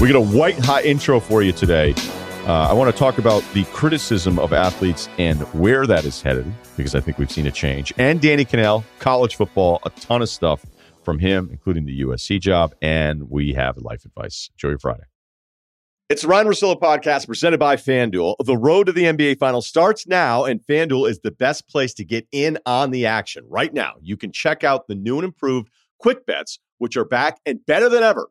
We get a white hot intro for you today. Uh, I want to talk about the criticism of athletes and where that is headed because I think we've seen a change. And Danny Kanell, college football, a ton of stuff from him, including the USC job. And we have life advice. Your Friday. It's the Ryen Russillo podcast presented by FanDuel. The road to the NBA Finals starts now, and FanDuel is the best place to get in on the action. Right now, you can check out the new and improved Quick Bets, which are back and better than ever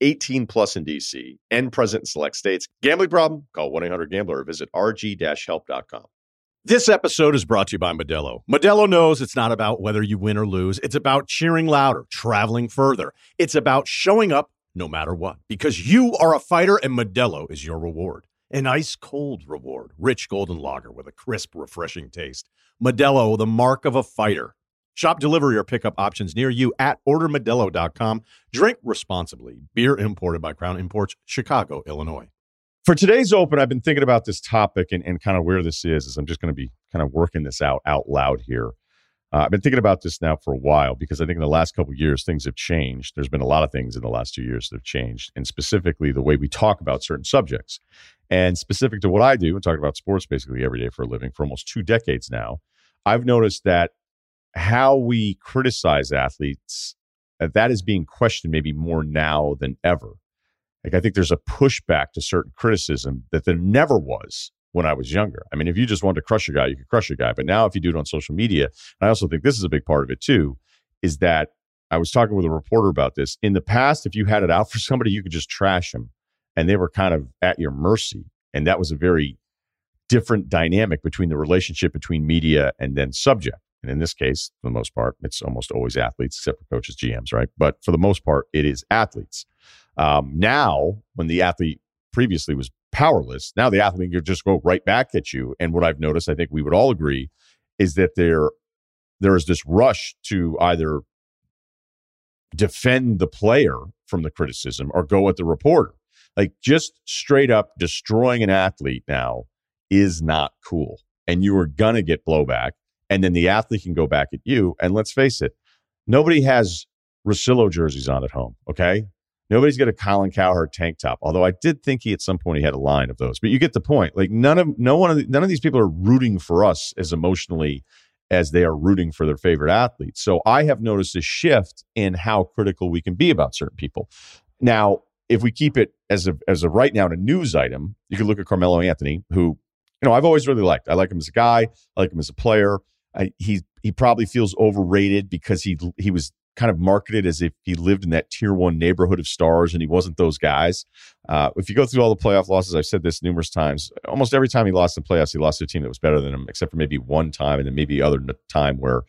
18 plus in DC and present in select states. Gambling problem? Call 1 800 Gambler or visit rg help.com. This episode is brought to you by Modelo. Modelo knows it's not about whether you win or lose, it's about cheering louder, traveling further. It's about showing up no matter what because you are a fighter and Modelo is your reward. An ice cold reward, rich golden lager with a crisp, refreshing taste. Modelo, the mark of a fighter. Shop delivery or pickup options near you at ordermodelo.com. Drink responsibly. Beer imported by Crown Imports, Chicago, Illinois. For today's open, I've been thinking about this topic and, and kind of where this is, is I'm just going to be kind of working this out out loud here. Uh, I've been thinking about this now for a while because I think in the last couple years things have changed. There's been a lot of things in the last two years that have changed, and specifically the way we talk about certain subjects. And specific to what I do, and talk about sports basically every day for a living for almost two decades now, I've noticed that how we criticize athletes uh, that is being questioned maybe more now than ever. Like I think there's a pushback to certain criticism that there never was when I was younger. I mean, if you just wanted to crush a guy, you could crush a guy. But now if you do it on social media, I also think this is a big part of it too, is that I was talking with a reporter about this. In the past, if you had it out for somebody, you could just trash them and they were kind of at your mercy. And that was a very different dynamic between the relationship between media and then subject. And in this case, for the most part, it's almost always athletes, except for coaches, GMs, right? But for the most part, it is athletes. Um, now, when the athlete previously was powerless, now the athlete can just go right back at you. And what I've noticed, I think we would all agree, is that there there is this rush to either defend the player from the criticism or go at the reporter. Like just straight up destroying an athlete now is not cool. And you are going to get blowback and then the athlete can go back at you. And let's face it, nobody has Russillo jerseys on at home. Okay. Nobody's got a Colin Cowherd tank top. Although I did think he at some point he had a line of those. But you get the point. Like none of no one of the, none of these people are rooting for us as emotionally as they are rooting for their favorite athletes. So I have noticed a shift in how critical we can be about certain people. Now, if we keep it as a as a right now a news item, you can look at Carmelo Anthony, who you know I've always really liked. I like him as a guy. I like him as a player. He he probably feels overrated because he he was kind of marketed as if he lived in that tier one neighborhood of stars and he wasn't those guys. Uh, if you go through all the playoff losses, I've said this numerous times. Almost every time he lost in playoffs, he lost to a team that was better than him, except for maybe one time and then maybe other time where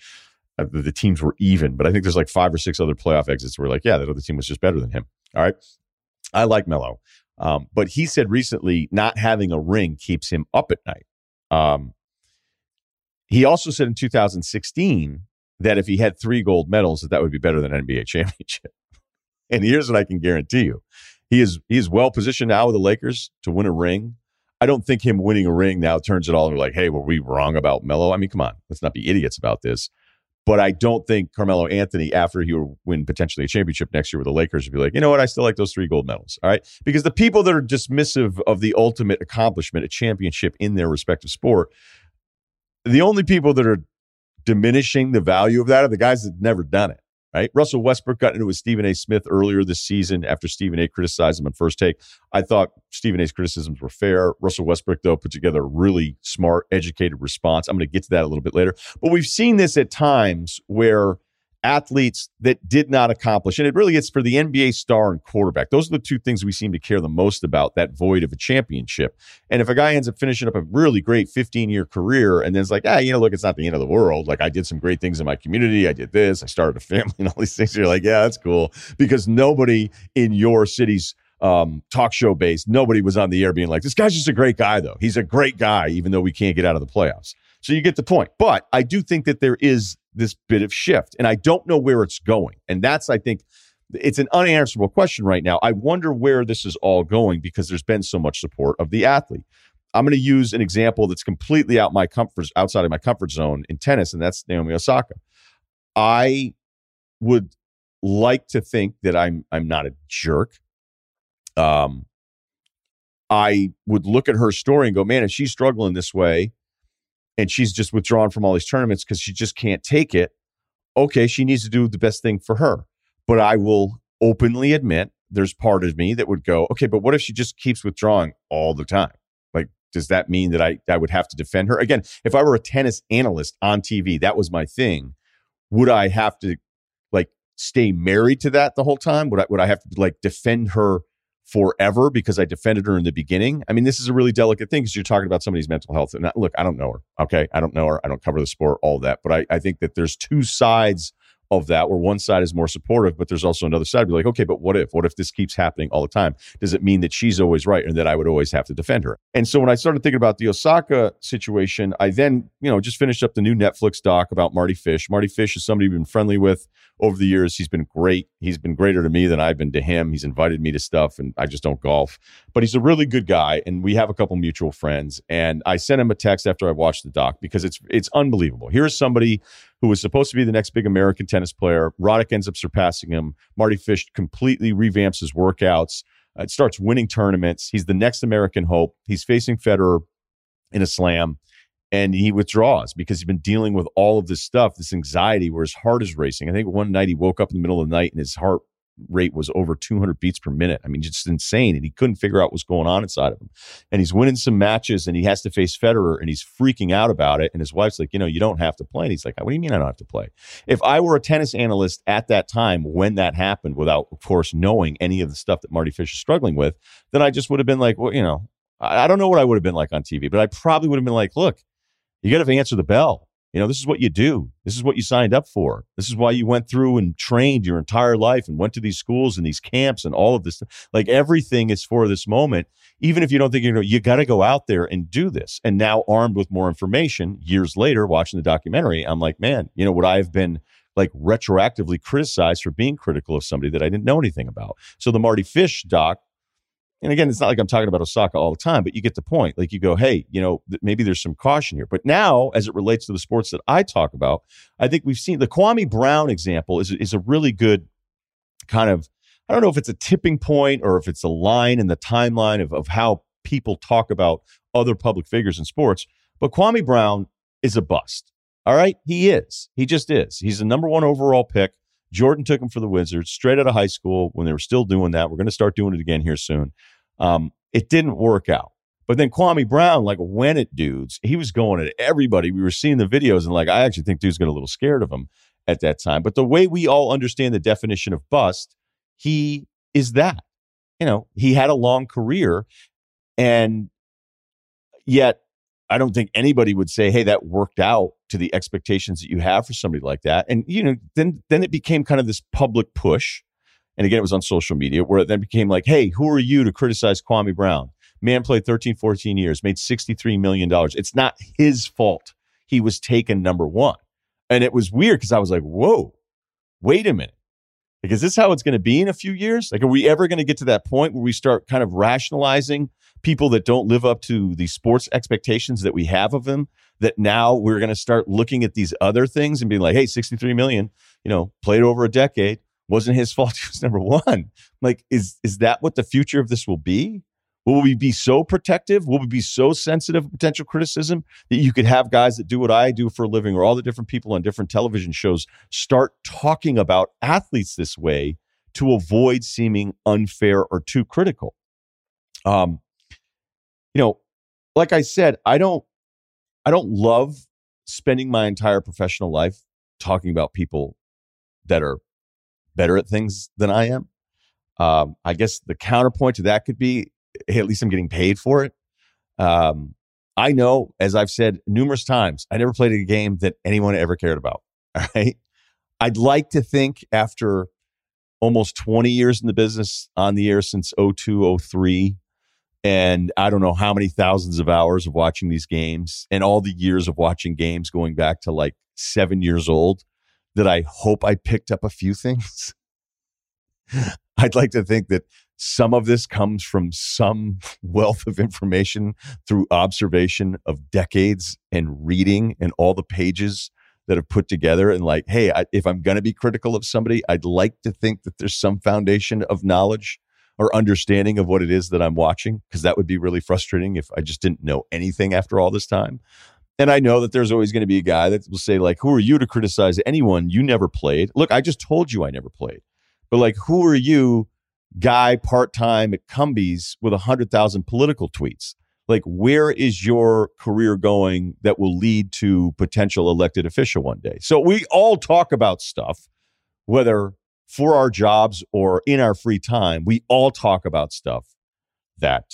uh, the, the teams were even. But I think there's like five or six other playoff exits where like, yeah, that other team was just better than him. All right, I like Melo, um, but he said recently not having a ring keeps him up at night. Um, he also said in 2016 that if he had three gold medals, that that would be better than an NBA championship. and here's what I can guarantee you: he is he is well positioned now with the Lakers to win a ring. I don't think him winning a ring now turns it all into like, hey, were we wrong about Melo? I mean, come on, let's not be idiots about this. But I don't think Carmelo Anthony, after he will win potentially a championship next year with the Lakers, would be like, you know what, I still like those three gold medals. All right. Because the people that are dismissive of the ultimate accomplishment, a championship in their respective sport, the only people that are diminishing the value of that are the guys that never done it. Right. Russell Westbrook got into with Stephen A. Smith earlier this season after Stephen A. criticized him on first take. I thought Stephen A.'s criticisms were fair. Russell Westbrook, though, put together a really smart, educated response. I'm going to get to that a little bit later. But we've seen this at times where athletes that did not accomplish. And it really is for the NBA star and quarterback. Those are the two things we seem to care the most about that void of a championship. And if a guy ends up finishing up a really great 15 year career and then it's like, ah, you know, look, it's not the end of the world. Like I did some great things in my community. I did this. I started a family and all these things. You're like, yeah, that's cool. Because nobody in your city's um, talk show base, Nobody was on the air being like, this guy's just a great guy, though. He's a great guy, even though we can't get out of the playoffs. So you get the point. But I do think that there is this bit of shift, and I don't know where it's going. And that's, I think, it's an unanswerable question right now. I wonder where this is all going because there's been so much support of the athlete. I'm going to use an example that's completely out my comfort outside of my comfort zone in tennis, and that's Naomi Osaka. I would like to think that I'm I'm not a jerk. Um, I would look at her story and go, man, if she's struggling this way, and she's just withdrawn from all these tournaments because she just can't take it. Okay, she needs to do the best thing for her. But I will openly admit there's part of me that would go, okay, but what if she just keeps withdrawing all the time? Like, does that mean that I, I would have to defend her? Again, if I were a tennis analyst on TV, that was my thing. Would I have to like stay married to that the whole time? Would I would I have to like defend her forever because I defended her in the beginning? I mean, this is a really delicate thing because you're talking about somebody's mental health. And look, I don't know her. Okay. I don't know her. I don't cover the sport, all that. But I, I think that there's two sides of that where one side is more supportive, but there's also another side be like, okay, but what if? What if this keeps happening all the time? Does it mean that she's always right and that I would always have to defend her? And so when I started thinking about the Osaka situation, I then, you know, just finished up the new Netflix doc about Mardy Fish. Mardy Fish is somebody we've been friendly with over the years. He's been great. He's been greater to me than I've been to him. He's invited me to stuff and I just don't golf. But he's a really good guy and we have a couple mutual friends. And I sent him a text after I watched the doc because it's it's unbelievable. Here's somebody who was supposed to be the next big American tennis player. Roddick ends up surpassing him. Mardy Fish completely revamps his workouts. Uh, starts winning tournaments. He's the next American hope. He's facing Federer in a slam and he withdraws because he's been dealing with all of this stuff, this anxiety where his heart is racing. I think one night he woke up in the middle of the night and his heart rate was over 200 beats per minute. I mean, just insane. And he couldn't figure out what's going on inside of him. And he's winning some matches and he has to face Federer and he's freaking out about it. And his wife's like, you know, you don't have to play. And he's like, what do you mean I don't have to play? If I were a tennis analyst at that time when that happened, without, of course, knowing any of the stuff that Mardy Fish is struggling with, then I just would have been like, well, you know, I don't know what I would have been like on TV, but I probably would have been like, look, you got to answer the bell. You know, this is what you do. This is what you signed up for. This is why you went through and trained your entire life and went to these schools and these camps and all of this. Like everything is for this moment. Even if you don't think you know, you got to go out there and do this. And now, armed with more information, years later, watching the documentary, I'm like, man, you know, would I have been like retroactively criticized for being critical of somebody that I didn't know anything about? So the Mardy Fish doc and again, it's not like I'm talking about Osaka all the time, but you get the point. Like you go, hey, you know, th- maybe there's some caution here. But now, as it relates to the sports that I talk about, I think we've seen the Kwame Brown example is, is a really good kind of, I don't know if it's a tipping point or if it's a line in the timeline of, of how people talk about other public figures in sports. But Kwame Brown is a bust. All right. He is. He just is. He's the number one overall pick. Jordan took him for the Wizards straight out of high school when they were still doing that. We're going to start doing it again here soon. Um, it didn't work out. But then Kwame Brown, like when it dudes, he was going at everybody. We were seeing the videos and like I actually think dudes got a little scared of him at that time. But the way we all understand the definition of bust, he is that. You know, he had a long career and yet I don't think anybody would say, "Hey, that worked out to the expectations that you have for somebody like that." And you know, then then it became kind of this public push, and again, it was on social media where it then became like, "Hey, who are you to criticize Kwame Brown? Man played 13, 14 years, made 63 million dollars. It's not his fault. He was taken number one." And it was weird because I was like, "Whoa, wait a minute." Like, is this how it's going to be in a few years? Like, are we ever going to get to that point where we start kind of rationalizing people that don't live up to the sports expectations that we have of them? That now we're going to start looking at these other things and being like, hey, 63 million, you know, played over a decade. Wasn't his fault. He was number one. Like, is is that what the future of this will be? Will we be so protective? Will we be so sensitive of potential criticism that you could have guys that do what I do for a living or all the different people on different television shows start talking about athletes this way to avoid seeming unfair or too critical? Um, you know, like I said, I don't I don't love spending my entire professional life talking about people that are better at things than I am. Um, I guess the counterpoint to that could be hey, at least I'm getting paid for it. Um, I know, as I've said numerous times, I never played a game that anyone ever cared about. All right. I'd like to think after almost 20 years in the business on the air since 02, 03. And I don't know how many thousands of hours of watching these games and all the years of watching games going back to like seven years old that I hope I picked up a few things. I'd like to think that some of this comes from some wealth of information through observation of decades and reading and all the pages that have put together. And like, hey, I, if I'm going to be critical of somebody, I'd like to think that there's some foundation of knowledge or understanding of what it is that I'm watching, because that would be really frustrating if I just didn't know anything after all this time. And I know that there's always going to be a guy that will say, like, who are you to criticize anyone you never played? Look, I just told you I never played. But like, who are you guy part time at Cumbies with 100,000 political tweets. Like, where is your career going that will lead to potential elected official one day? So we all talk about stuff, whether for our jobs or in our free time, we all talk about stuff that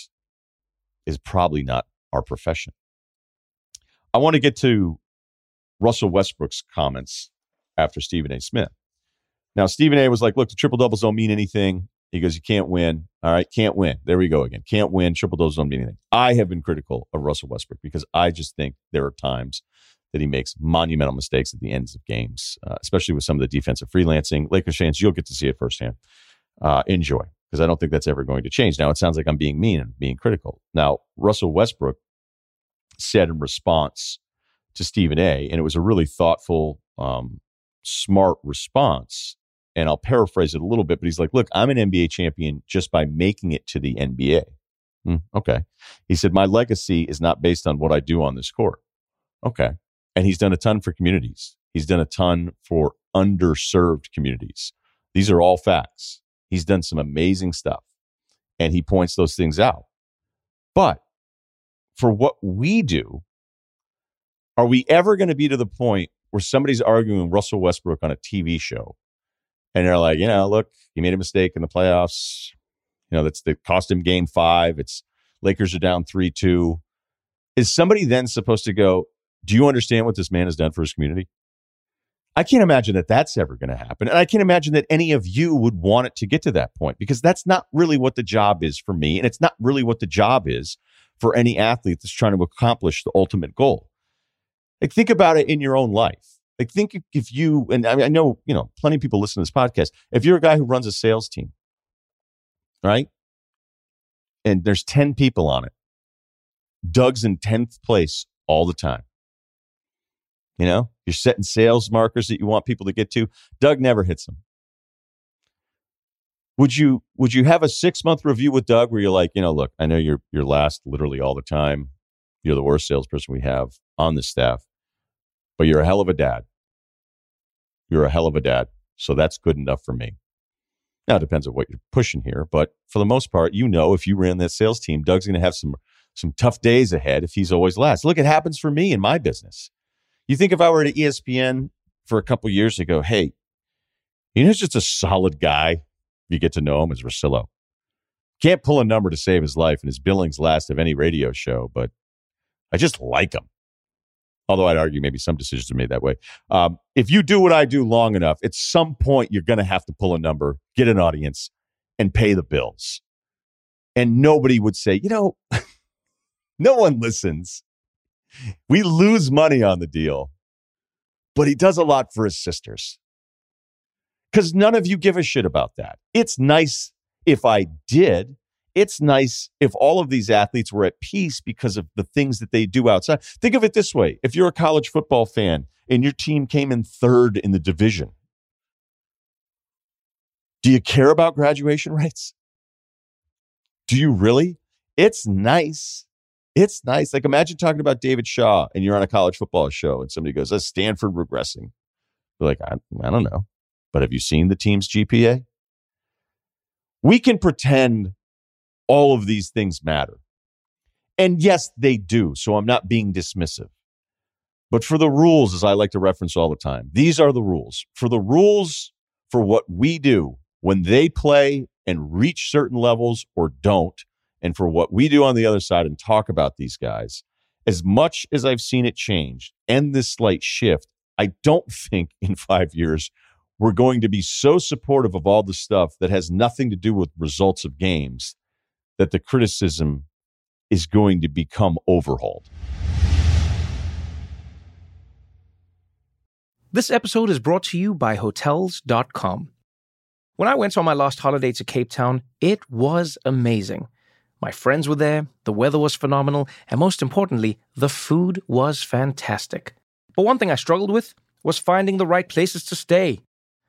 is probably not our profession. I want to get to Russell Westbrook's comments after Stephen A. Smith. Now, Stephen A was like, look, the triple doubles don't mean anything. He goes, You can't win. All right, can't win. There we go again. Can't win. Triple doubles don't mean anything. I have been critical of Russell Westbrook because I just think there are times that he makes monumental mistakes at the ends of games, uh, especially with some of the defensive freelancing. Lakers fans, you'll get to see it firsthand. Uh, enjoy, because I don't think that's ever going to change. Now, it sounds like I'm being mean and being critical. Now, Russell Westbrook said in response to Stephen A., and it was a really thoughtful, um, smart response and I'll paraphrase it a little bit, but he's like, look, I'm an NBA champion just by making it to the NBA. Mm, okay. He said, my legacy is not based on what I do on this court. Okay. And he's done a ton for communities. He's done a ton for underserved communities. These are all facts. He's done some amazing stuff and he points those things out. But for what we do, are we ever going to be to the point where somebody's arguing Russell Westbrook on a TV show and they're like, you know, look, he made a mistake in the playoffs. You know, that's the cost him game five. It's Lakers are down three two. Is somebody then supposed to go? Do you understand what this man has done for his community? I can't imagine that that's ever going to happen. And I can't imagine that any of you would want it to get to that point because that's not really what the job is for me. And it's not really what the job is for any athlete that's trying to accomplish the ultimate goal. Like, think about it in your own life. Like, think if you, and I, mean, I know, you know, plenty of people listen to this podcast. If you're a guy who runs a sales team, right? And there's 10 people on it, Doug's in 10th place all the time. You know, you're setting sales markers that you want people to get to. Doug never hits them. Would you would you have a six month review with Doug where you're like, you know, look, I know you're you're last literally all the time. You're the worst salesperson we have on the staff but you're a hell of a dad. You're a hell of a dad. So that's good enough for me. Now it depends on what you're pushing here, but for the most part, you know, if you ran that sales team, Doug's to have some some tough days ahead if he's always last. Look, it happens for me in my business. You think if I were at ESPN for a couple years ago, hey, you know, he's just a solid guy. You get to know him as Russillo. Can't pull a number to save his life, and his billings last of any radio show, but I just like him although I'd argue maybe some decisions are made that way. Um, if you do what I do long enough, at some point you're going to have to pull a number, get an audience, and pay the bills. And nobody would say, you know, no one listens. We lose money on the deal, but he does a lot for his sisters. Because none of you give a shit about that. It's nice if I did, it's nice if all of these athletes were at peace because of the things that they do outside. Think of it this way if you're a college football fan and your team came in third in the division, do you care about graduation rates? Do you really? It's nice. It's nice. Like imagine talking about David Shaw and you're on a college football show and somebody goes, "Is Stanford regressing?" You're like, I, I don't know. But have you seen the team's GPA? We can pretend all of these things matter. And yes, they do. So I'm not being dismissive. But for the rules, as I like to reference all the time, these are the rules. For the rules for what we do when they play and reach certain levels or don't, and for what we do on the other side and talk about these guys, as much as I've seen it change and this slight shift, I don't think in five years we're going to be so supportive of all the stuff that has nothing to do with results of games that the criticism is going to become overhauled. This episode is brought to you by Hotels.com. When I went on my last holiday to Cape Town, it was amazing. My friends were there, the weather was phenomenal, and most importantly, the food was fantastic. But one thing I struggled with was finding the right places to stay.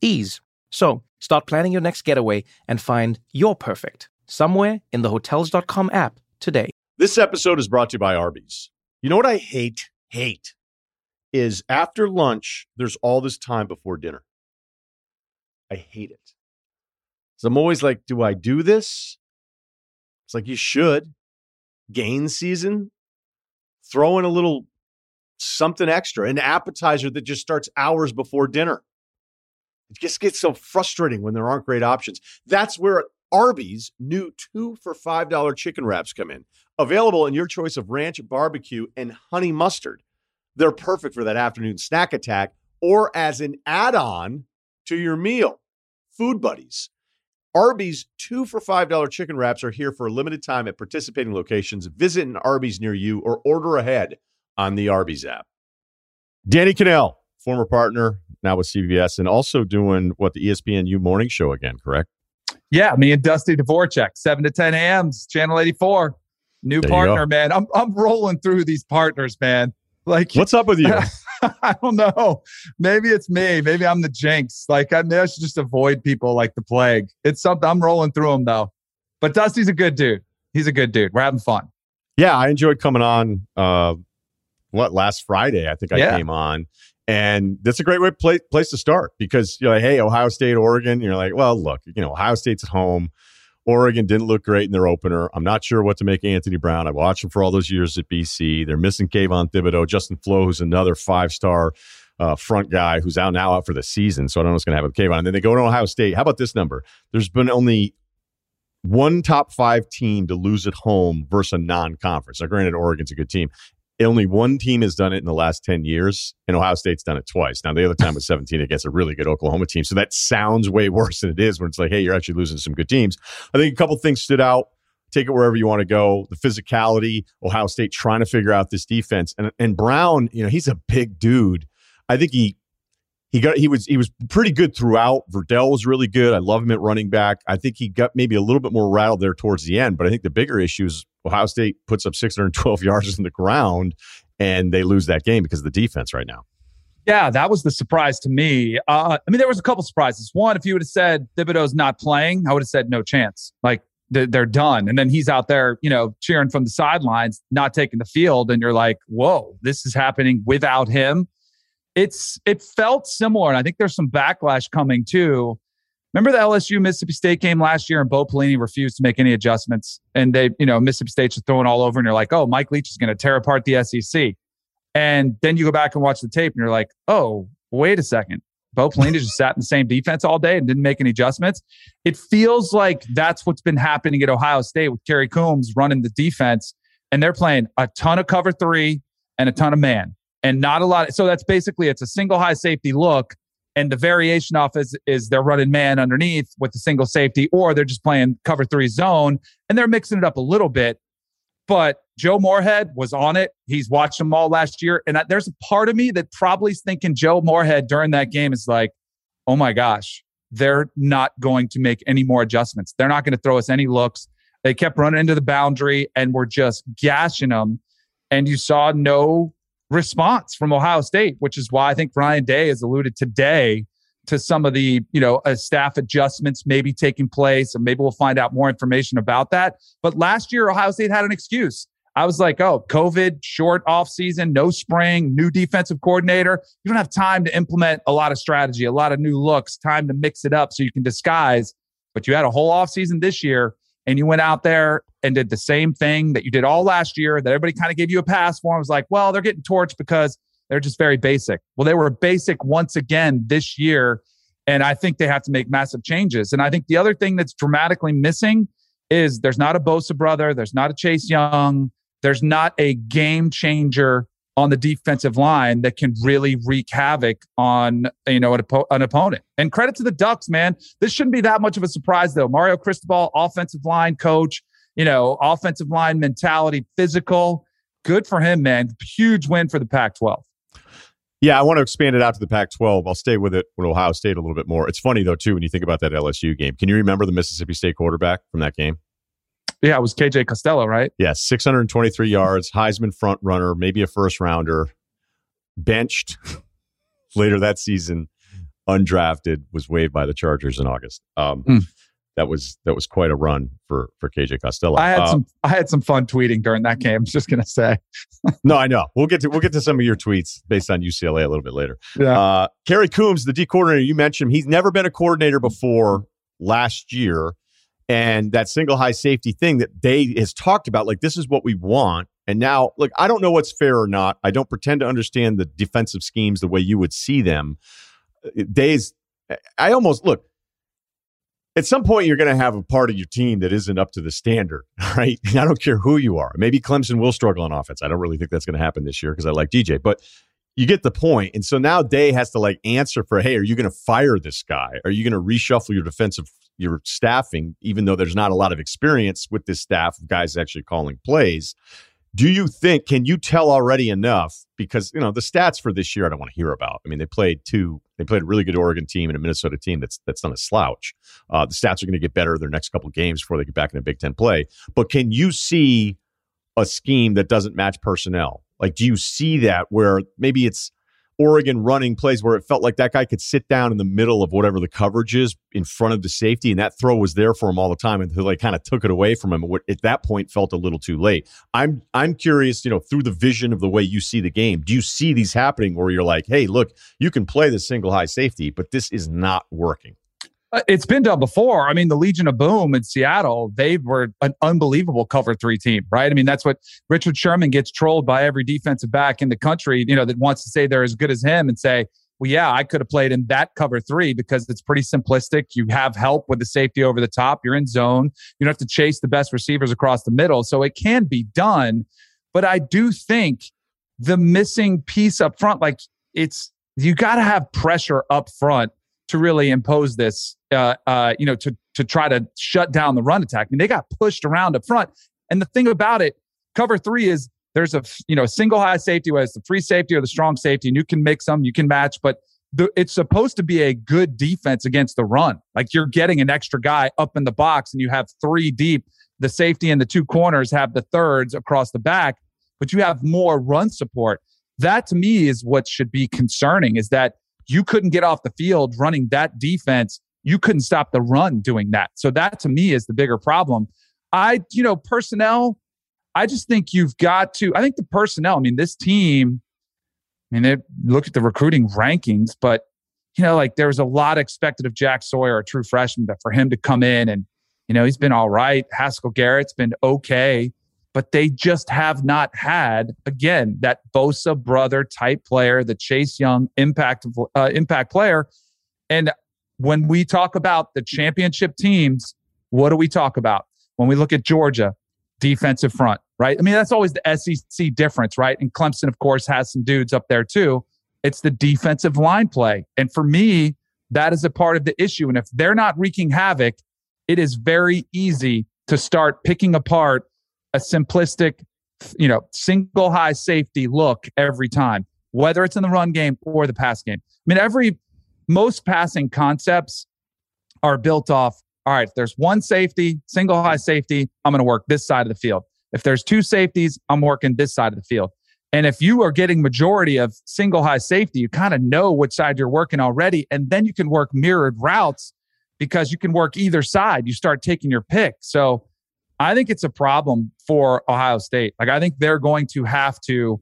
Ease. So start planning your next getaway and find your perfect somewhere in the Hotels.com app today. This episode is brought to you by Arby's. You know what I hate? Hate is after lunch, there's all this time before dinner. I hate it. So I'm always like, do I do this? It's like you should. Gain season, throw in a little something extra, an appetizer that just starts hours before dinner. It just gets so frustrating when there aren't great options. That's where Arby's new two for $5 chicken wraps come in. Available in your choice of ranch, barbecue, and honey mustard. They're perfect for that afternoon snack attack or as an add on to your meal. Food Buddies. Arby's two for $5 chicken wraps are here for a limited time at participating locations. Visit an Arby's near you or order ahead on the Arby's app. Danny Kanell, former partner, now with CBS, and also doing what the ESPN ESPNU morning show again, correct? Yeah, me and Dusty Dvorak, 7 to 10 a.m., Channel 84. New there partner, man. I'm, I'm rolling through these partners, man. Like, what's up with you? I don't know. Maybe it's me. Maybe I'm the jinx. Like, I, I should just avoid people like the plague. It's something I'm rolling through them though. But Dusty's a good dude. He's a good dude. We're having fun. Yeah, I enjoyed coming on. Uh, what last Friday? I think I yeah. came on, and that's a great way play, place to start because you're like, hey, Ohio State, Oregon. You're like, well, look, you know, Ohio State's at home. Oregon didn't look great in their opener. I'm not sure what to make Anthony Brown. I watched him for all those years at BC. They're missing Kayvon Thibodeaux, Justin Flowe, who's another five star uh, front guy who's out now out for the season. So I don't know what's going to happen with Kayvon. And then they go to Ohio State. How about this number? There's been only one top five team to lose at home versus a non conference. Now, granted, Oregon's a good team. Only one team has done it in the last 10 years, and Ohio State's done it twice. Now, the other time was 17 against a really good Oklahoma team. So that sounds way worse than it is when it's like, hey, you're actually losing some good teams. I think a couple things stood out. Take it wherever you want to go. The physicality, Ohio State trying to figure out this defense. And, and Brown, you know, he's a big dude. I think he he got he was he was pretty good throughout. Verdell was really good. I love him at running back. I think he got maybe a little bit more rattled there towards the end, but I think the bigger issue is Ohio State puts up 612 yards in the ground and they lose that game because of the defense right now. Yeah, that was the surprise to me. Uh, I mean, there was a couple surprises. One, if you would have said Thibodeaux's not playing, I would have said no chance. Like they're done. And then he's out there, you know, cheering from the sidelines, not taking the field. And you're like, whoa, this is happening without him. It's it felt similar. And I think there's some backlash coming too Remember the LSU Mississippi State game last year and Bo Pelini refused to make any adjustments and they, you know, Mississippi State's just throwing all over and you're like, oh, Mike Leach is going to tear apart the SEC. And then you go back and watch the tape and you're like, oh, wait a second. Bo Pelini just sat in the same defense all day and didn't make any adjustments. It feels like that's what's been happening at Ohio State with Kerry Coombs running the defense. And they're playing a ton of cover three and a ton of man and not a lot. So that's basically it's a single high safety look and the variation off is, is they're running man underneath with the single safety, or they're just playing cover three zone and they're mixing it up a little bit. But Joe Moorhead was on it. He's watched them all last year. And I, there's a part of me that probably is thinking Joe Moorhead during that game is like, oh my gosh, they're not going to make any more adjustments. They're not going to throw us any looks. They kept running into the boundary and we're just gashing them. And you saw no response from Ohio State, which is why I think Ryan Day has alluded today to some of the, you know, uh, staff adjustments maybe taking place, and maybe we'll find out more information about that. But last year, Ohio State had an excuse. I was like, oh, COVID, short off season, no spring, new defensive coordinator. You don't have time to implement a lot of strategy, a lot of new looks, time to mix it up so you can disguise. But you had a whole off season this year and you went out there and did the same thing that you did all last year that everybody kind of gave you a pass for. I was like, well, they're getting torched because they're just very basic. Well, they were basic once again this year. And I think they have to make massive changes. And I think the other thing that's dramatically missing is there's not a Bosa brother, there's not a Chase Young, there's not a game changer on the defensive line that can really wreak havoc on you know an, an, opponent. And credit to the Ducks, man. This shouldn't be that much of a surprise though. Mario Cristobal, offensive line coach, you know, offensive line mentality, physical. Good for him, man. Huge win for the Pac-12. Yeah, I want to expand it out to the Pac-12. I'll stay with it with Ohio State a little bit more. It's funny though too when you think about that LSU game. Can you remember the Mississippi State quarterback from that game? Yeah, it was KJ Costello, right? Yeah, 623 yards, Heisman front runner, maybe a first rounder, benched later that season, undrafted, was waived by the Chargers in August. Um, mm. That was that was quite a run for for KJ Costello. I had uh, some I had some fun tweeting during that game. I was just gonna say. no, I know. We'll get to we'll get to some of your tweets based on UCLA a little bit later. Yeah. Uh, Kerry Coombs, the D coordinator, you mentioned he's never been a coordinator before last year and that single high safety thing that Day has talked about, like this is what we want. And now, look, I don't know what's fair or not. I don't pretend to understand the defensive schemes the way you would see them. Uh, Day's, I almost look. At some point, you're going to have a part of your team that isn't up to the standard, right? I don't care who you are. Maybe Clemson will struggle on offense. I don't really think that's going to happen this year because I like DJ, but you get the point. And so now Day has to like answer for, hey, are you going to fire this guy? Are you going to reshuffle your defensive your staffing, even though there's not a lot of experience with this staff of guys actually calling plays. Do you think, can you tell already enough? Because, you know, the stats for this year, I don't want to hear about. I mean, they played two, they played a really good Oregon team and a Minnesota team that's that's not a slouch. Uh, the stats are going to get better their next couple games before they get back in a Big Ten play. But can you see a scheme that doesn't match personnel? Like, do you see that where maybe it's Oregon running plays where it felt like that guy could sit down in the middle of whatever the coverage is in front of the safety, and that throw was there for him all the time until they kind of took it away from him. At that point, felt a little too late. I'm I'm curious, you know, through the vision of the way you see the game, do you see these happening where you're like, hey, look, you can play the single high safety, but this is not working? Uh, it's been done before. I mean, the Legion of Boom in Seattle, they were an unbelievable cover three team, right? I mean, that's what Richard Sherman gets trolled by every defensive back in the country, you know, that wants to say they're as good as him and say, well, yeah, I could have played in that cover three because it's pretty simplistic. You have help with the safety over the top. You're in zone. You don't have to chase the best receivers across the middle. So it can be done. But I do think the missing piece up front, like it's, you got to have pressure up front to really impose this, uh, uh, you know, to to try to shut down the run attack. I mean, they got pushed around up front. And the thing about it, cover three is there's a you know single high safety, whether it's the free safety or the strong safety, and you can mix them, you can match, but the, it's supposed to be a good defense against the run. Like you're getting an extra guy up in the box, and you have three deep. The safety and the two corners have the thirds across the back, but you have more run support. That to me is what should be concerning. Is that you couldn't get off the field running that defense. You couldn't stop the run doing that. So that to me is the bigger problem. I, you know, personnel, I just think you've got to, I think the personnel, I mean, this team, I mean, they look at the recruiting rankings, but, you know, like there was a lot expected of Jack Sawyer, a true freshman, but for him to come in and, you know, he's been all right. Haskell Garrett's been okay but they just have not had again that Bosa brother type player, the Chase Young impact uh, impact player. And when we talk about the championship teams, what do we talk about? When we look at Georgia, defensive front, right? I mean, that's always the SEC difference, right? And Clemson, of course, has some dudes up there too. It's the defensive line play. And for me, that is a part of the issue. And if they're not wreaking havoc, it is very easy to start picking apart a simplistic, you know, single high safety look every time, whether it's in the run game or the pass game. I mean, every most passing concepts are built off. All right, if there's one safety, single high safety, I'm going to work this side of the field. If there's two safeties, I'm working this side of the field. And if you are getting majority of single high safety, you kind of know which side you're working already. And then you can work mirrored routes because you can work either side. You start taking your pick. So I think it's a problem for Ohio State. Like, I think they're going to have to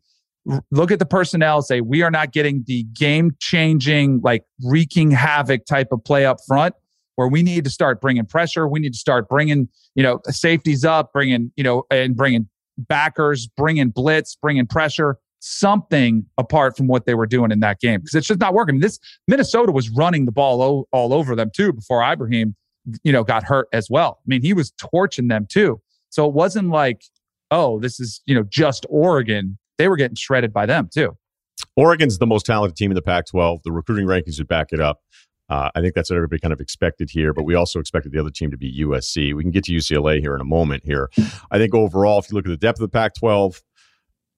look at the personnel, say, we are not getting the game changing, like wreaking havoc type of play up front where we need to start bringing pressure. We need to start bringing, you know, safeties up, bringing, you know, and bringing backers, bringing blitz, bringing pressure, something apart from what they were doing in that game because it's just not working. This Minnesota was running the ball o- all over them too before Ibrahim, you know, got hurt as well. I mean, he was torching them too. So it wasn't like, oh, this is, you know, just Oregon. They were getting shredded by them too. Oregon's the most talented team in the Pac 12. The recruiting rankings would back it up. Uh, I think that's what everybody kind of expected here, but we also expected the other team to be USC. We can get to UCLA here in a moment here. I think overall, if you look at the depth of the Pac 12,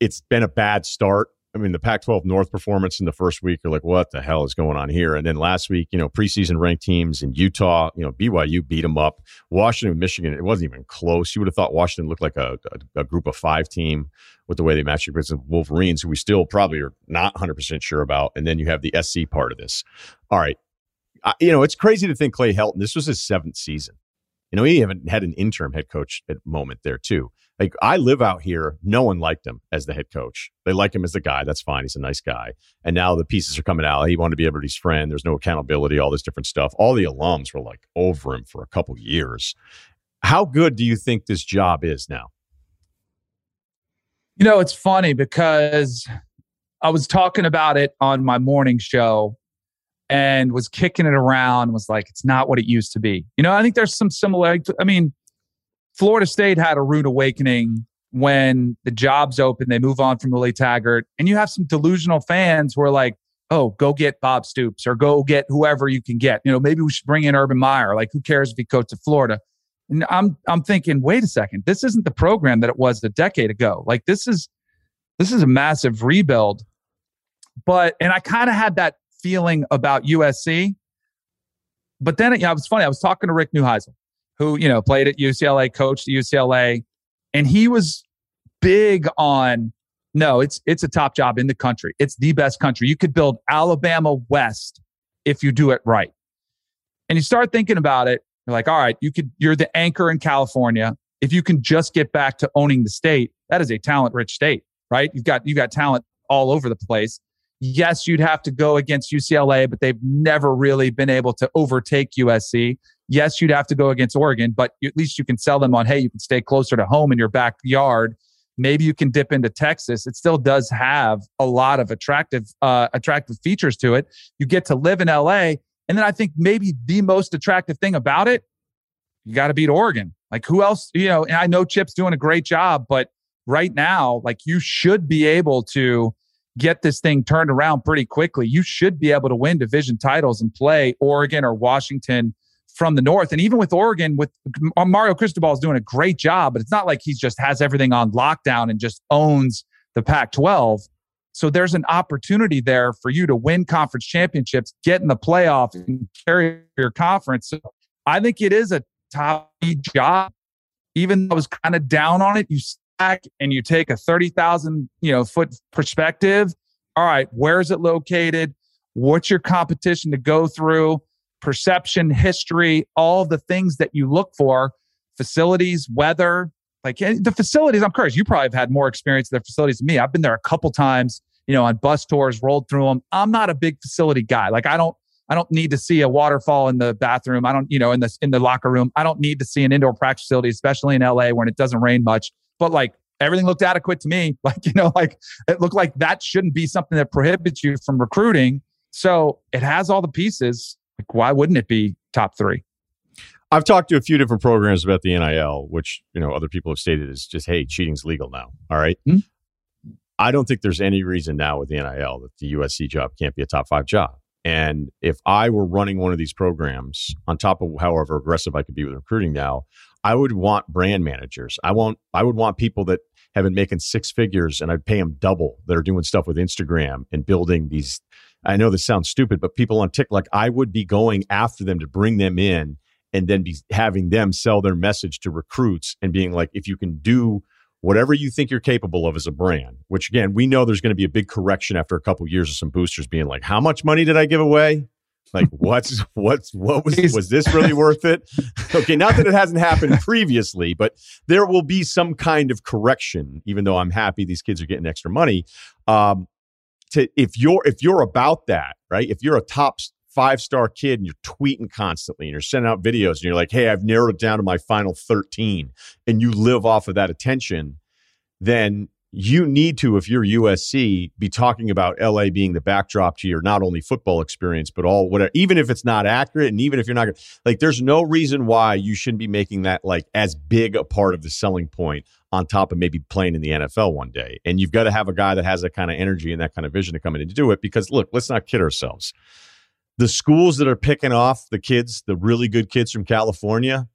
it's been a bad start. I mean, the Pac 12 North performance in the first week, you're like, what the hell is going on here? And then last week, you know, preseason ranked teams in Utah, you know, BYU beat them up. Washington, Michigan, it wasn't even close. You would have thought Washington looked like a, a, a group of five team with the way they matched against the Wolverines, who we still probably are not 100% sure about. And then you have the SC part of this. All right you know, it's crazy to think Clay Helton, this was his seventh season. You know, he haven't had an interim head coach at moment there too. Like I live out here, no one liked him as the head coach. They like him as the guy. That's fine. He's a nice guy. And now the pieces are coming out. He wanted to be everybody's friend. There's no accountability, all this different stuff. All the alums were like over him for a couple years. How good do you think this job is now? You know, it's funny because I was talking about it on my morning show and was kicking it around was like it's not what it used to be you know i think there's some similar i mean florida state had a rude awakening when the jobs open they move on from willie taggart and you have some delusional fans who are like oh go get bob stoops or go get whoever you can get you know maybe we should bring in urban meyer like who cares if he coached at florida and i'm i'm thinking wait a second this isn't the program that it was a decade ago like this is this is a massive rebuild but and i kind of had that feeling about USC. But then it, it was funny. I was talking to Rick Neuheisel, who, you know, played at UCLA, coached at UCLA, and he was big on no, it's it's a top job in the country. It's the best country. You could build Alabama West if you do it right. And you start thinking about it, you're like, all right, you could you're the anchor in California. If you can just get back to owning the state, that is a talent rich state, right? You've got you've got talent all over the place yes, you'd have to go against UCLA, but they've never really been able to overtake USC. Yes, you'd have to go against Oregon, but at least you can sell them on, hey, you can stay closer to home in your backyard. Maybe you can dip into Texas. It still does have a lot of attractive, uh, attractive features to it. You get to live in LA. And then I think maybe the most attractive thing about it, you got to beat Oregon. Like who else, you know, and I know Chip's doing a great job, but right now, like you should be able to get this thing turned around pretty quickly. You should be able to win division titles and play Oregon or Washington from the north. And even with Oregon, with uh, Mario Cristobal is doing a great job, but it's not like he just has everything on lockdown and just owns the Pac 12. So there's an opportunity there for you to win conference championships, get in the playoff, and carry your conference. So I think it is a top job. Even though I was kind of down on it, you stack and you take a 30,000, you know, foot perspective, all right, where is it located? What's your competition to go through? Perception, history, all the things that you look for, facilities, weather, like eh, the facilities. I'm curious, you probably have had more experience with the facilities than me. I've been there a couple times, you know, on bus tours, rolled through them. I'm not a big facility guy. Like I don't, I don't need to see a waterfall in the bathroom. I don't, you know, in the in the locker room. I don't need to see an indoor practice facility, especially in LA when it doesn't rain much but like everything looked adequate to me. Like, you know, like it looked like that shouldn't be something that prohibits you from recruiting. So it has all the pieces. Like, why wouldn't it be top three? I've talked to a few different programs about the NIL, which, you know, other people have stated is just, hey, cheating's legal now. All right? mm-hmm. I don't think there's any reason now with the NIL that the USC job can't be a top five job. And if I were running one of these programs, on top of however aggressive I could be with recruiting now, I would want brand managers. I want I would want people that have been making six figures and I'd pay them double that are doing stuff with Instagram and building these. I know this sounds stupid, but people on TikTok, like I would be going after them to bring them in and then be having them sell their message to recruits and being like, if you can do whatever you think you're capable of as a brand, which again, we know there's going to be a big correction after a couple of years of some boosters being like, how much money did I give away? Like what's what's what was was this really worth it? Okay, not that it hasn't happened previously, but there will be some kind of correction. Even though I'm happy these kids are getting extra money, um, to if you're if you're about that, right? If you're a top five star kid and you're tweeting constantly and you're sending out videos and you're like, hey, I've narrowed down to my final 13, and you live off of that attention, then you need to, if you're USC, be talking about LA being the backdrop to your not only football experience, but all whatever, even if it's not accurate and even if you're not like, there's no reason why you shouldn't be making that like as big a part of the selling point on top of maybe playing in the NFL one day. And you've got to have a guy that has that kind of energy and that kind of vision to come in and do it because look, let's not kid ourselves. The schools that are picking off the kids, the really good kids from California,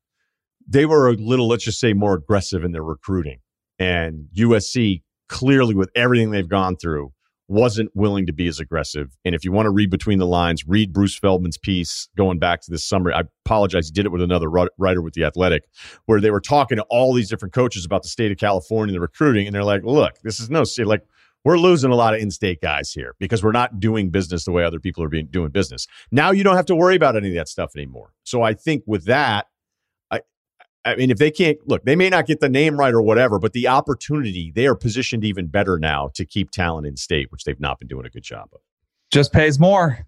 they were a little, let's just say, more aggressive in their recruiting and USC clearly, with everything they've gone through, wasn't willing to be as aggressive. And if you want to read between the lines, read Bruce Feldman's piece going back to this summer. I apologize, he did it with another writer with The Athletic, where they were talking to all these different coaches about the state of California the recruiting. And they're like, look, this is no see, like we're losing a lot of in-state guys here because we're not doing business the way other people are being doing business. Now you don't have to worry about any of that stuff anymore. So I think with that, I mean, if they can't look, they may not get the name right or whatever, but the opportunity, they are positioned even better now to keep talent in state, which they've not been doing a good job of. Just pays more.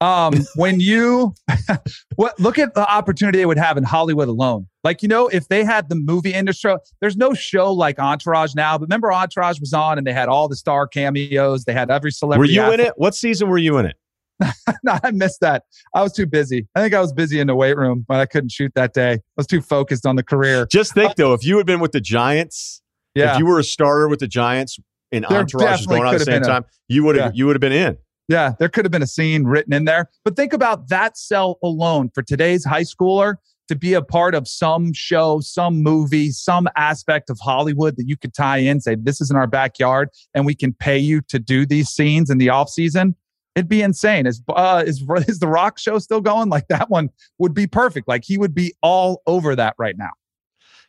Um, when you what look at the opportunity they would have in Hollywood alone. Like, you know, if they had the movie industry, there's no show like Entourage now, but remember Entourage was on and they had all the star cameos, they had every celebrity. Were you athlete. in it? What season were you in it? no, I missed that. I was too busy. I think I was busy in the weight room, but I couldn't shoot that day. I was too focused on the career. Just think uh, though, if you had been with the Giants, yeah. if you were a starter with the Giants in there Entourage going on at the same time, you would have yeah. you would have been in. Yeah, there could have been a scene written in there. But think about that cell alone for today's high schooler to be a part of some show, some movie, some aspect of Hollywood that you could tie in, say, this is in our backyard, and we can pay you to do these scenes in the off season. It'd be insane. Is uh, is is the Rock show still going? Like that one would be perfect. Like he would be all over that right now.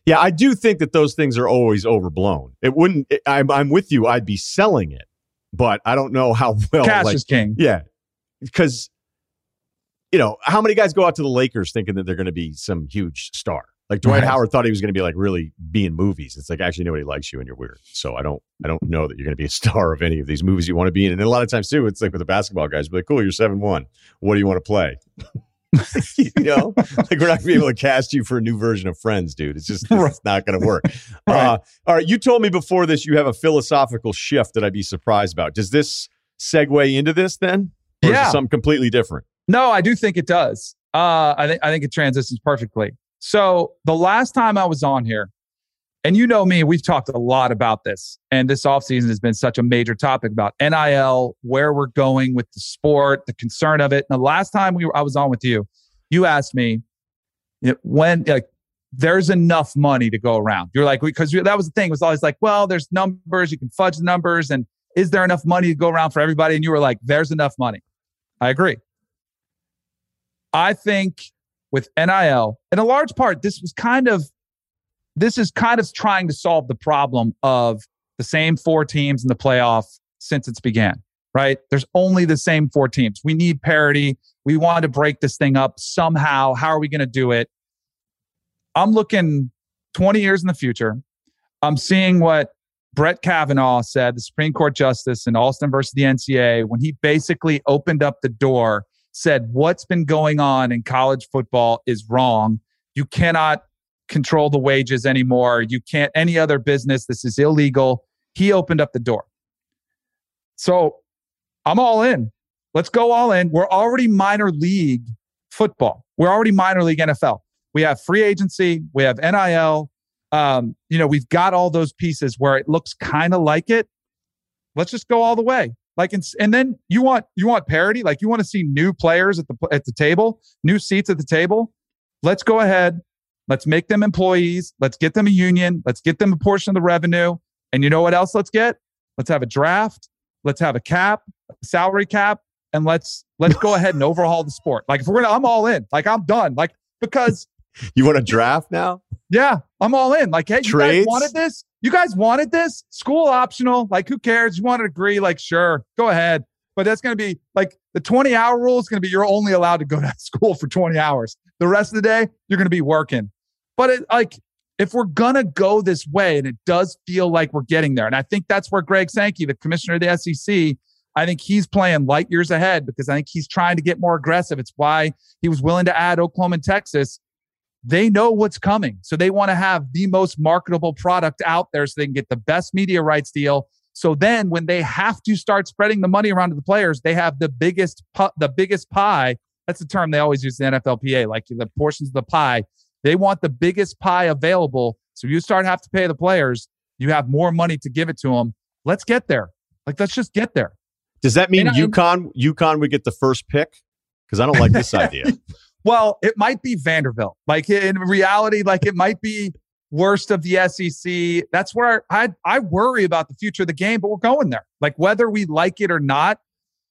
Yeah, I do think that those things are always overblown. It wouldn't. It, I'm I'm with you. I'd be selling it, but I don't know how well. Cash like, is king. Yeah, because you know how many guys go out to the Lakers thinking that they're going to be some huge star. Like Dwight right. Howard thought he was going to be like really be in movies. It's like actually nobody likes you and you're weird. So I don't I don't know that you're going to be a star of any of these movies you want to be in. And a lot of times too, it's like with the basketball guys, be like, cool, you're seven one. What do you want to play? you know, like we're not gonna be able to cast you for a new version of Friends, dude. It's just it's not going to work. right. Uh, all right, you told me before this you have a philosophical shift that I'd be surprised about. Does this segue into this then? Or yeah, something completely different. No, I do think it does. Uh, I think I think it transitions perfectly. So the last time I was on here, and you know me, we've talked a lot about this. And this offseason has been such a major topic about NIL, where we're going with the sport, the concern of it. And the last time we were, I was on with you, you asked me you know, when like there's enough money to go around. You're like, because that was the thing, it was always like, well, there's numbers, you can fudge the numbers, and is there enough money to go around for everybody? And you were like, there's enough money. I agree. I think with NIL. In a large part, this was kind of this is kind of trying to solve the problem of the same four teams in the playoff since it's began, right? There's only the same four teams. We need parity. We want to break this thing up somehow. How are we going to do it? I'm looking 20 years in the future. I'm seeing what Brett Kavanaugh said, the Supreme Court Justice in Alston versus the NCAA, when he basically opened up the door said what's been going on in college football is wrong. You cannot control the wages anymore. You can't any other business. This is illegal. He opened up the door. So I'm all in. Let's go all in. We're already minor league football. We're already minor league NFL. We have free agency. We have NIL. Um, you know, we've got all those pieces where it looks kind of like it. Let's just go all the way. Like, and, and then you want you want parity. Like, you want to see new players at the at the table, new seats at the table. Let's go ahead. Let's make them employees. Let's get them a union. Let's get them a portion of the revenue. And you know what else? Let's get. Let's have a draft. Let's have a cap, a salary cap, and let's let's go ahead and overhaul the sport. Like, if we're gonna, I'm all in. Like, I'm done. Like, because you want a draft now? Yeah, I'm all in. Like, hey, Trades? you guys wanted this? You guys wanted this? School optional. Like, who cares? You want to agree? Like, sure, go ahead. but that's going to be like the 20 hour rule is going to be you're only allowed to go to school for 20 hours. The rest of the day, you're going to be working. But it, like, if we're going to go this way, and it does feel like we're getting there, and I think that's where Greg Sankey, the commissioner of the SEC, I think he's playing light years ahead because I think he's trying to get more aggressive. It's why he was willing to add Oklahoma and Texas. They know what's coming. So they want to have the most marketable product out there so they can get the best media rights deal. So then when they have to start spreading the money around to the players, they have the biggest pu- the biggest pie. That's the term they always use in the NFLPA, like the portions of the pie. They want the biggest pie available. So you start have to pay the players, you have more money to give it to them. Let's get there. Like let's just get there. Does that mean UConn UConn would get the first pick? Because I don't like this idea. Well, it might be Vanderbilt. Like in reality, like it might be worst of the SEC. That's where I I worry about the future of the game, but we're going there. Like whether we like it or not.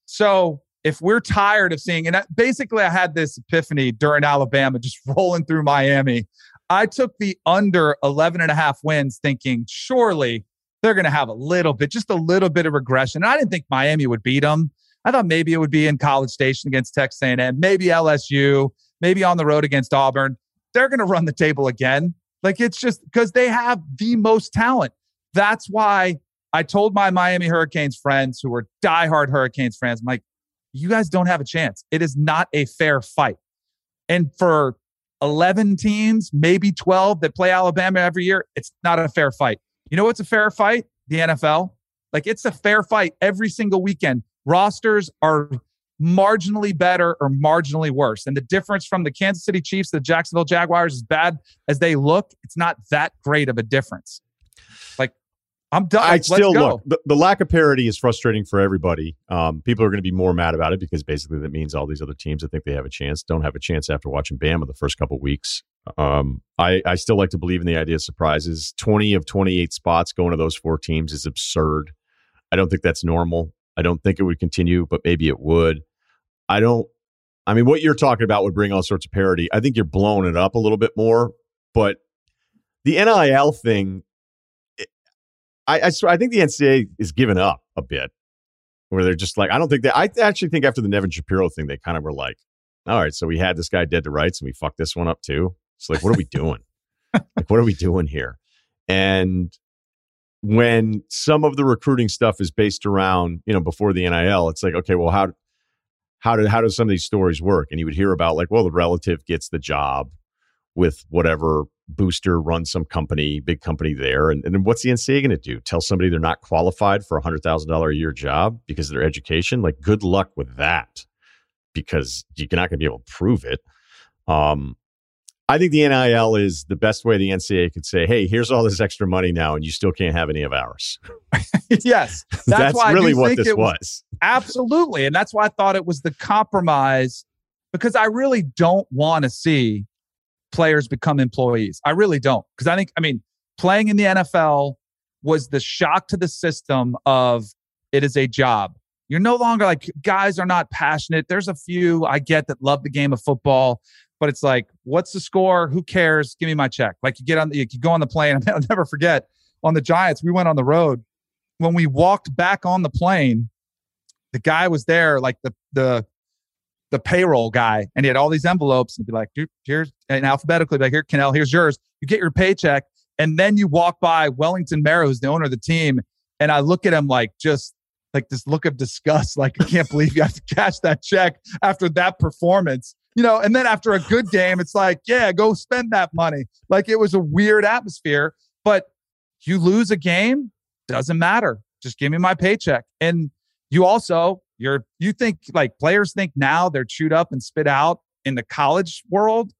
So if we're tired of seeing, and basically I had this epiphany during Alabama, just rolling through Miami. I took the under 11 and a half wins thinking surely they're going to have a little bit, just a little bit of regression. And I didn't think Miami would beat them. I thought maybe it would be in College Station against Texas A&M, maybe LSU, maybe on the road against Auburn. They're going to run the table again. Like it's just because they have the most talent. That's why I told my Miami Hurricanes friends who were diehard Hurricanes fans, I'm like, you guys don't have a chance. It is not a fair fight. And for 11 teams, maybe 12 that play Alabama every year, it's not a fair fight. You know what's a fair fight? The NFL. Like it's a fair fight every single weekend. Rosters are marginally better or marginally worse. And the difference from the Kansas City Chiefs to the Jacksonville Jaguars, as bad as they look, it's not that great of a difference. Like I'm done. I still look. The, the, lack of parity is frustrating for everybody. Um, people are going to be more mad about it because basically that means all these other teams that think they have a chance don't have a chance after watching Bama the first couple weeks. Um, I, I still like to believe in the idea of surprises. 20 of 28 spots going to those four teams is absurd. I don't think that's normal. I don't think it would continue, but maybe it would. I don't, I mean, what you're talking about would bring all sorts of parity. I think you're blowing it up a little bit more, but the NIL thing, I, I, I think the NCAA is giving up a bit where they're just like, I don't think that, I actually think after the Nevin Shapiro thing, they kind of were like, all right, so we had this guy dead to rights and we fucked this one up too. It's like, what are we doing? like, what are we doing here? And when some of the recruiting stuff is based around, you know, before the NIL, it's like, okay, well, how how did how do some of these stories work? And you would hear about like, well, the relative gets the job with whatever booster runs some company, big company there. And, and what's the NCAA going to do? Tell somebody they're not qualified for a hundred thousand dollar a year job because of their education? Like, good luck with that, because you're not going to be able to prove it. Um, I think the NIL is the best way the NCAA could say, "Hey, here's all this extra money now, and you still can't have any of ours." yes, that's, that's really what this was. was. Absolutely, and that's why I thought it was the compromise because I really don't want to see players become employees. I really don't because I think, I mean, playing in the NFL was the shock to the system of it is a job. You're no longer like guys are not passionate. There's a few I get that love the game of football, but it's like, what's the score? Who cares? Give me my check. Like you get on, you go on the plane. I'll never forget on the Giants. We went on the road. When we walked back on the plane, the guy was there, like the the the payroll guy, and he had all these envelopes and be like, here's and alphabetically, like here, Kanell, here's yours. You get your paycheck, and then you walk by Wellington Mara, who's the owner of the team, and I look at him like just like this look of disgust, like I can't believe you have to cash that check after that performance you know, and then after a good game, it's like, yeah, go spend that money. Like it was a weird atmosphere, but you lose a game, doesn't matter. Just give me my paycheck. And you also, you're, you think like players think now they're chewed up and spit out in the college world.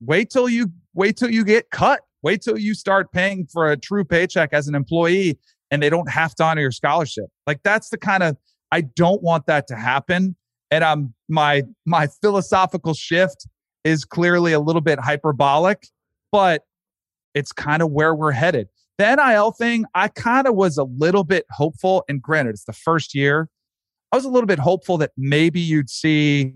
Wait till you, wait till you get cut. Wait till you start paying for a true paycheck as an employee and they don't have to honor your scholarship. Like that's the kind of, I don't want that to happen and I'm my my philosophical shift is clearly a little bit hyperbolic, but it's kind of where we're headed. The NIL thing, I kind of was a little bit hopeful, and granted, it's the first year. I was a little bit hopeful that maybe you'd see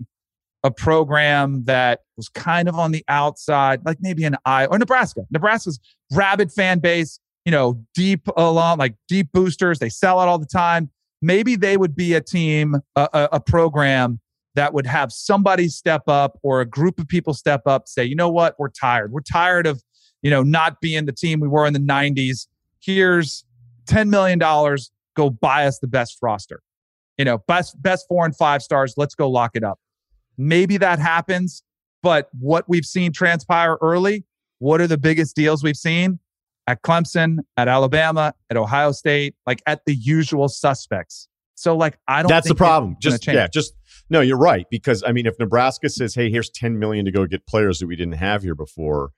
a program that was kind of on the outside, like maybe an I or Nebraska. Nebraska's rabid fan base, you know, deep along, like deep boosters. They sell out all the time. Maybe they would be a team, a, a, program that would have somebody step up or a group of people step up, say, you know what, we're tired. We're tired of, you know, not being the team we were in the 90s. Here's $10 million. Go buy us the best roster. You know, best best four and five stars. Let's go lock it up. Maybe that happens, but what we've seen transpire early, what are the biggest deals we've seen? At Clemson, at Alabama, at Ohio State, like at the usual suspects. So like I don't That's the problem. Just yeah, just no, you're right. Because I mean, if Nebraska says, "Hey, here's 10 million to go get players that we didn't have here before,"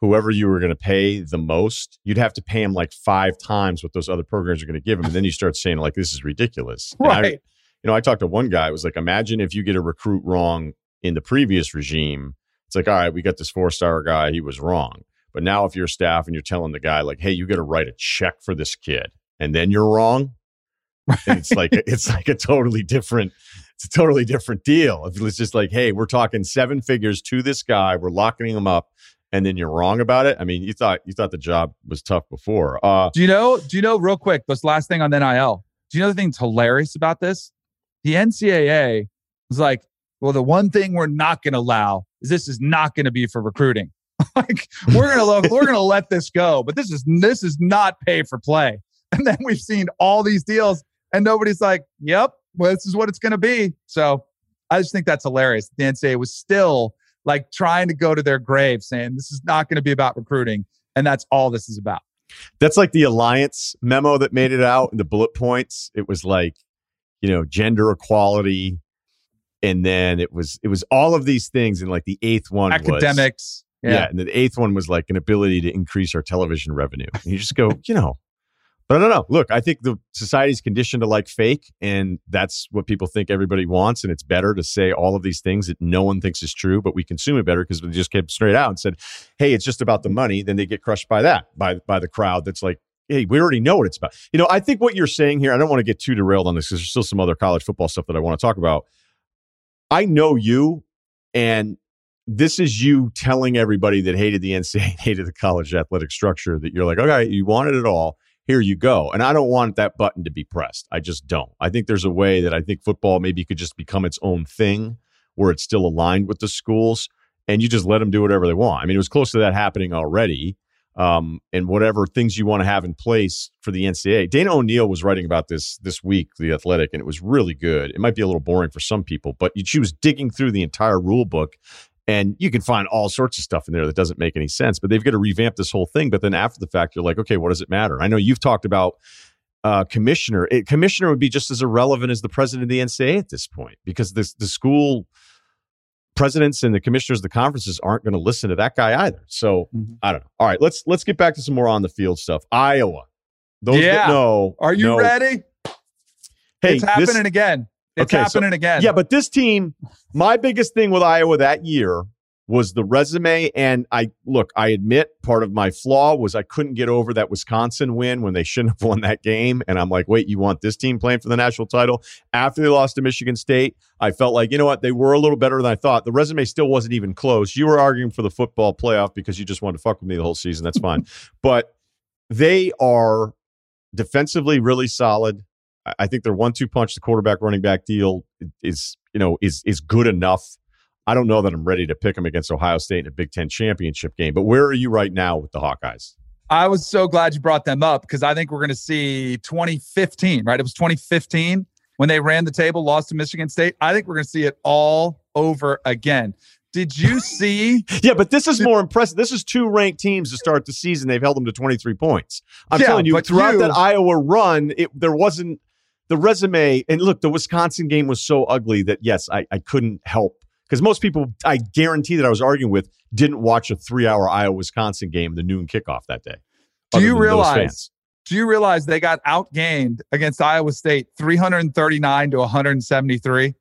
whoever you were going to pay the most, you'd have to pay them like five times what those other programs are going to give them, and then you start saying like, "This is ridiculous." right. I, you know, I talked to one guy. It was like, imagine if you get a recruit wrong in the previous regime. It's like, all right, we got this four star guy. He was wrong. But now, if you're staff and you're telling the guy like, "Hey, you got to write a check for this kid," and then you're wrong, it's like it's like a totally different it's a totally different deal. If it's just like, hey, we're talking seven figures to this guy, we're locking him up, and then you're wrong about it. I mean, you thought you thought the job was tough before. Uh, do you know? Do you know? Real quick, this last thing on NIL. Do you know the thing that's hilarious about this? The NCAA was like, well, the one thing we're not going to allow is this is not going to be for recruiting. like we're gonna look, we're gonna let this go, but this is this is not pay for play. And then we've seen all these deals, and nobody's like, "Yep, well, this is what it's to be. So I just think that's hilarious. The NCAA was still like trying to go to their grave saying this is not going to be about recruiting. And that's all this is about. That's like the alliance memo that made it out in the bullet points. It was like, you know, gender equality. And then it was it was all of these things. And like the eighth one academics. Yeah. yeah. And the eighth one was like an ability to increase our television revenue. And you just go, you know, but I don't know. Look, I think the society's conditioned to like fake, and that's what people think everybody wants. And it's better to say all of these things that no one thinks is true, but we consume it better because we just kept straight out and said, "Hey, it's just about the money." Then they get crushed by that, by by the crowd that's like, "Hey, we already know what it's about." You know, I think what you're saying here. I don't want to get too derailed on this because there's still some other college football stuff that I want to talk about. I know you, and this is you telling everybody that hated the NCAA, hated the college athletic structure that you're like, okay, you wanted it all here you go. And I don't want that button to be pressed. I just don't. I think there's a way that I think football maybe could just become its own thing where it's still aligned with the schools and you just let them do whatever they want. I mean, it was close to that happening already. Um, and whatever things you want to have in place for the NCAA. Dana O'Neill was writing about this this week, The Athletic, and it was really good. It might be a little boring for some people, but she was digging through the entire rule book and you can find all sorts of stuff in there that doesn't make any sense, but they've got to revamp this whole thing. But then after the fact, you're like, okay, what does it matter? I know you've talked about uh, commissioner. It, commissioner would be just as irrelevant as the president of the NCAA at this point because this, the school presidents and the commissioners of the conferences aren't going to listen to that guy either. So mm-hmm. I don't know. All right, let's let's get back to some more on the field stuff. Iowa. Those yeah. that know, are you know, ready? Hey, it's happening this, again. It's okay, happening so, again. Yeah, but this team, my biggest thing with Iowa that year was the resume. And I look, I admit part of my flaw was I couldn't get over that Wisconsin win when they shouldn't have won that game. And I'm like, wait, you want this team playing for the national title? After they lost to Michigan State, I felt like, you know what, they were a little better than I thought. The resume still wasn't even close. You were arguing for the football playoff because you just wanted to fuck with me the whole season. That's fine. but they are defensively really solid. I think their one-two punch, the quarterback running back deal is, you know, is is good enough. I don't know that I'm ready to pick them against Ohio State in a Big Ten championship game. But where are you right now with the Hawkeyes? I was so glad you brought them up because I think we're going to see 2015, right? It was 2015 when they ran the table, lost to Michigan State. I think we're going to see it all over again. Did you see? yeah, but this is more impressive. This is two ranked teams to start the season. They've held them to 23 points. I'm yeah, telling you, throughout you, that Iowa run, it, there wasn't the resume, and look, the Wisconsin game was so ugly that yes, I, I couldn't help because most people, I guarantee that I was arguing with, didn't watch a three-hour Iowa Wisconsin game, the noon kickoff that day. Do you realize? Do you realize they got outgained against Iowa State, three hundred and thirty-nine to one hundred and seventy-three?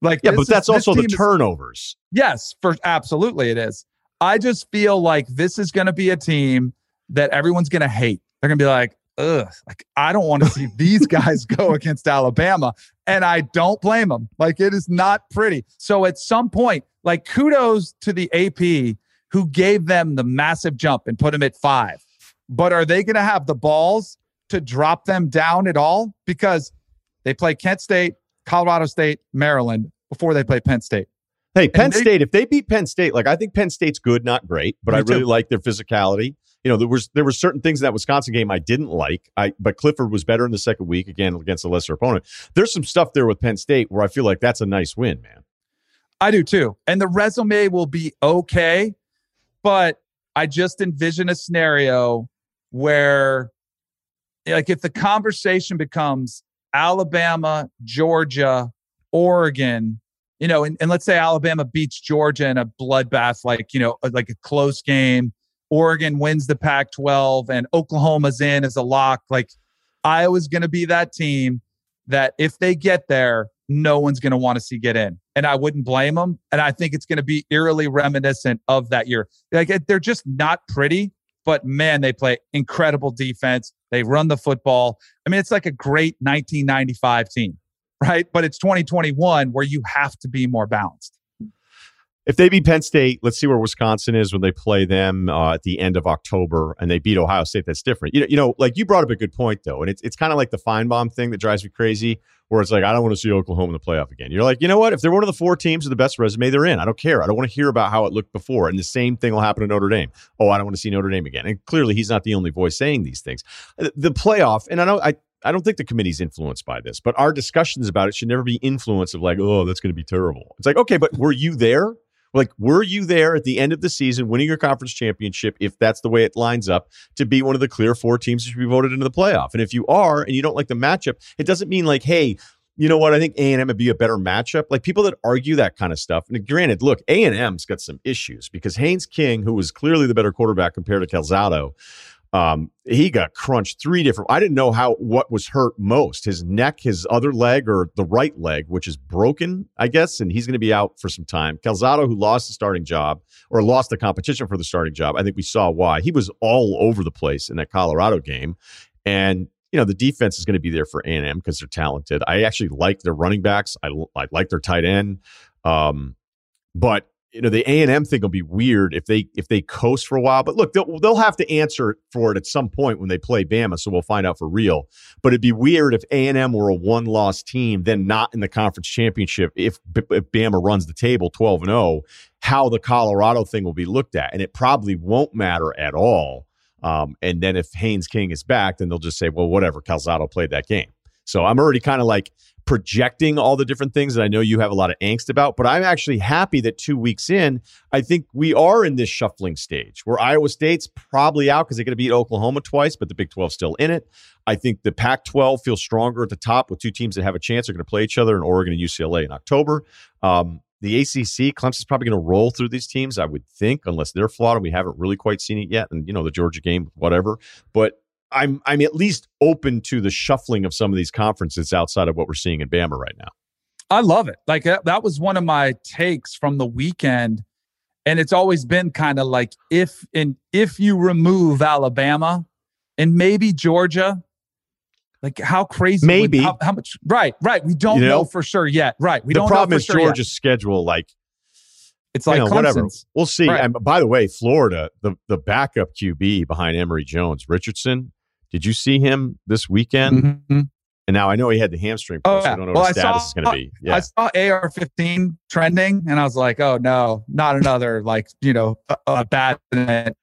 Like, yeah, but that's is, also the turnovers. Is, yes, for absolutely it is. I just feel like this is going to be a team that everyone's going to hate. They're going to be like, ugh, like I don't want to see these guys go against Alabama. And I don't blame them. Like it is not pretty. So at some point, like kudos to the AP who gave them the massive jump and put them at five. But are they going to have the balls to drop them down at all? Because They play Kent State, Colorado State, Maryland before they play Penn State. Hey, Penn they, State, if they beat Penn State, like I think Penn State's good, not great, but I really too. like their physicality. You know, there was there were certain things in that Wisconsin game I didn't like. I but Clifford was better in the second week again against a lesser opponent. There's some stuff there with Penn State where I feel like that's a nice win, man. I do too. And the resume will be okay, but I just envision a scenario where like if the conversation becomes Alabama, Georgia, Oregon, you know, and, and let's say Alabama beats Georgia in a bloodbath, like, you know, like a close game. Oregon wins the Pac 12 and Oklahoma's in as a lock. Like, Iowa's going to be that team that if they get there, no one's going to want to see get in. And I wouldn't blame them. And I think it's going to be eerily reminiscent of that year. Like, they're just not pretty, but man, they play incredible defense. They run the football. I mean, it's like a great 1995 team, right? But it's 2021 where you have to be more balanced. If they beat Penn State, let's see where Wisconsin is when they play them uh, at the end of October, and they beat Ohio State. That's different. You know, you know, like you brought up a good point though, and it's it's kind of like the Finebaum thing that drives me crazy, where it's like I don't want to see Oklahoma in the playoff again. You're like, you know what? If they're one of the four teams with the best resume, they're in. I don't care. I don't want to hear about how it looked before. And the same thing will happen to Notre Dame. Oh, I don't want to see Notre Dame again. And clearly, he's not the only voice saying these things. The playoff, and I know I I don't think the committee's influenced by this, but our discussions about it should never be influenced of like, oh, that's going to be terrible. It's like, okay, but were you there? Like, were you there at the end of the season winning your conference championship, if that's the way it lines up, to be one of the clear four teams that should be voted into the playoff? And if you are and you don't like the matchup, it doesn't mean like, hey, you know what? I think A and M would be a better matchup. Like people that argue that kind of stuff. And granted, look, A and M's got some issues because Haynes King, who was clearly the better quarterback compared to Calzada, um, he got crunched three different. I didn't know how what was hurt most: his neck, his other leg, or the right leg, which is broken, I guess, and he's going to be out for some time. Calzada, who lost the starting job or lost the competition for the starting job, I think we saw why. He was all over the place in that Colorado game, and you know the defense is going to be there for A&M because they're talented. I actually like their running backs. I, I like their tight end, um, but you know the A and M thing will be weird if they if they coast for a while. But look, they'll they'll have to answer for it at some point when they play Bama, so we'll find out for real. But it'd be weird if A and M were a one loss team, then not in the conference championship. If, if Bama runs the table twelve and zero, oh, how the Colorado thing will be looked at, and it probably won't matter at all. Um, and then if Haynes King is back, then they'll just say, well, whatever, Calzada played that game. So I'm already kind of like projecting all the different things that I know you have a lot of angst about, but I'm actually happy that two weeks in, I think we are in this shuffling stage where Iowa State's probably out because they're going to beat Oklahoma twice, but the Big 12 still in it. I think the Pac 12 feels stronger at the top with two teams that have a chance. They're going to play each other in Oregon and UCLA in October. Um, the ACC, Clemson's probably going to roll through these teams, I would think, unless they're flawed and we haven't really quite seen it yet. And, you know, the Georgia game, whatever. But I'm I'm at least open to the shuffling of some of these conferences outside of what we're seeing in Bama right now. I love it. Like that, that was one of my takes from the weekend, and it's always been kind of like if and if you remove Alabama and maybe Georgia, like how crazy? Maybe how, how, much? Right, right. We don't you know, know, for sure yet. Right. We the don't. Know. The problem is sure Georgia's yet. schedule. Like it's like you know, whatever. We'll see. Right. And by the way, Florida, the the backup QB behind Emory Jones, Richardson did you see him this weekend? Mm-hmm. And now I know he had the hamstring. Oh, yeah. I don't know well, what status saw, is going to be. Yeah. I saw AR-15 trending, and I was like, "Oh no, not another like you know a, a bad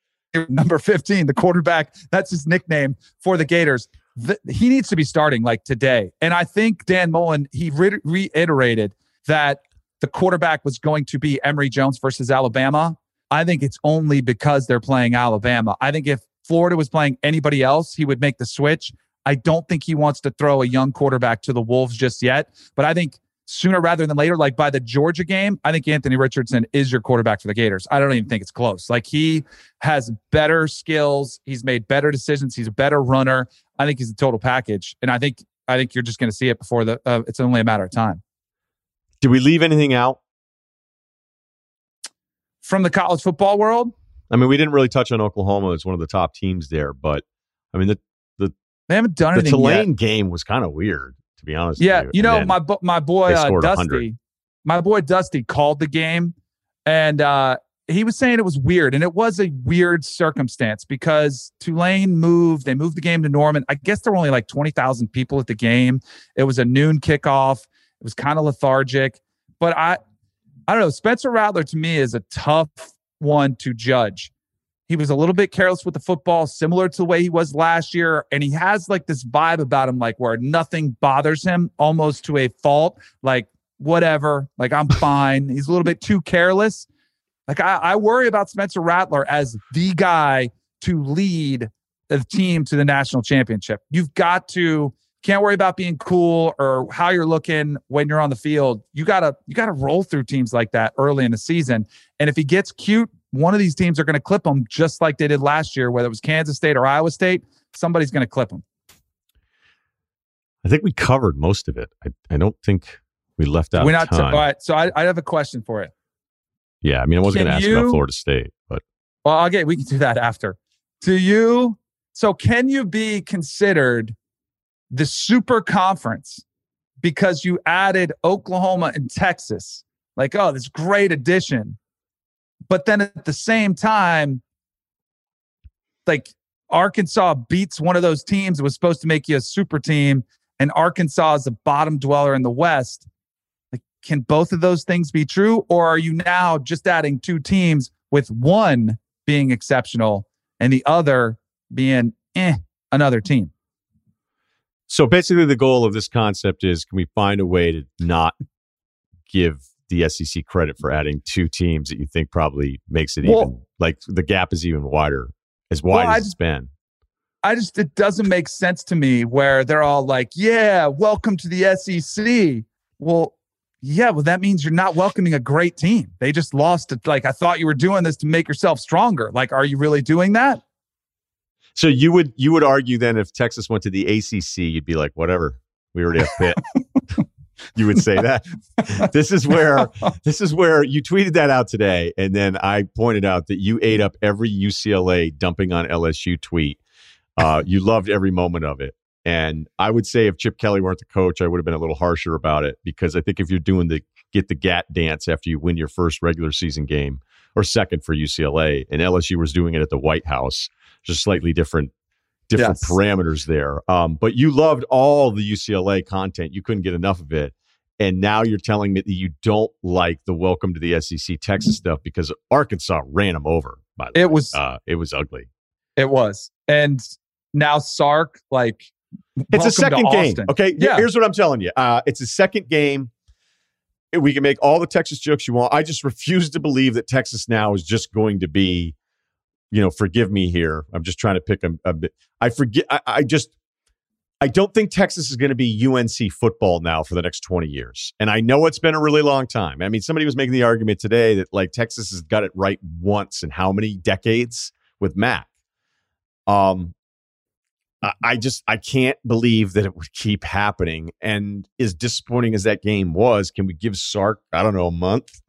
number 15, the quarterback. That's his nickname for the Gators. The, he needs to be starting like today. And I think Dan Mullen he re- reiterated that the quarterback was going to be Emory Jones versus Alabama. I think it's only because they're playing Alabama. I think if Florida was playing anybody else, he would make the switch. I don't think he wants to throw a young quarterback to the Wolves just yet. But I think sooner rather than later, like by the Georgia game, I think Anthony Richardson is your quarterback for the Gators. I don't even think it's close. Like he has better skills. He's made better decisions. He's a better runner. I think he's a total package. And I think I think you're just going to see it before the. Uh, it's only a matter of time. Did we leave anything out from the college football world? I mean, we didn't really touch on Oklahoma as one of the top teams there, but I mean the the they haven't done the anything Tulane yet. game was kind of weird to be honest. Yeah, you, you know my my boy uh, Dusty, my boy Dusty called the game, and uh, he was saying it was weird, and it was a weird circumstance because Tulane moved. They moved the game to Norman. I guess there were only like twenty thousand people at the game. It was a noon kickoff. It was kind of lethargic, but I, I don't know. Spencer Rattler to me is a tough one to judge. He was a little bit careless with the football, similar to the way he was last year, and he has like this vibe about him, like where nothing bothers him, almost to a fault. Like whatever, like I'm fine. He's a little bit too careless. Like I, I worry about Spencer Rattler as the guy to lead the team to the national championship. You've got to can't worry about being cool or how you're looking when you're on the field. You gotta you gotta roll through teams like that early in the season. And if he gets cute, one of these teams are going to clip him just like they did last year, whether it was Kansas State or Iowa State. Somebody's going to clip him. I think we covered most of it. I, I don't think we left out. We're not. T- all right. So I, I have a question for it. Yeah, I mean, I wasn't going to ask you, about Florida State, but well, okay, we can do that after. Do you? So, can you be considered the super conference because you added Oklahoma and Texas? Like, oh, this great addition, but then at the same time, like Arkansas beats one of those teams that was supposed to make you a super team, and Arkansas is a bottom dweller in the West Like, can both of those things be true? Or are you now just adding two teams with one being exceptional and the other being eh, another team? So basically, the goal of this concept is can we find a way to not give the SEC credit for adding two teams that you think probably makes it well, even like the gap is even wider, as wide well, as it's been? I just, it doesn't make sense to me where they're all like, yeah, welcome to the SEC. Well, yeah, well, that means you're not welcoming a great team. They just lost it. Like, I thought you were doing this to make yourself stronger. Like, are you really doing that? So you would you would argue then if Texas went to the ACC, you'd be like, whatever, we already have Pitt. you would say that. this is where this is where you tweeted that out today, and then I pointed out that you ate up every UCLA dumping on LSU tweet. Uh, you loved every moment of it. And I would say if Chip Kelly weren't the coach, I would have been a little harsher about it because I think if you're doing the get the GAT dance after you win your first regular season game or second for UCLA, and LSU was doing it at the White House, just slightly different different yes. parameters there. Um, but you loved all the UCLA content; you couldn't get enough of it. And now you're telling me that you don't like the welcome to the SEC Texas stuff because Arkansas ran them over. By the it way. was uh, it was ugly. It was, and now Sark like it's a second game. Okay. Yeah. Here's what I'm telling you. Uh, it's a second game. We can make all the Texas jokes you want. I just refuse to believe that Texas now is just going to be, you know, forgive me here. I'm just trying to pick a, a bit. I forget. I, I just, I don't think Texas is going to be UNC football now for the next 20 years. And I know it's been a really long time. I mean, somebody was making the argument today that like Texas has got it right once in how many decades with Mac. Um, I just I can't believe that it would keep happening. And as disappointing as that game was, can we give Sark I don't know a month?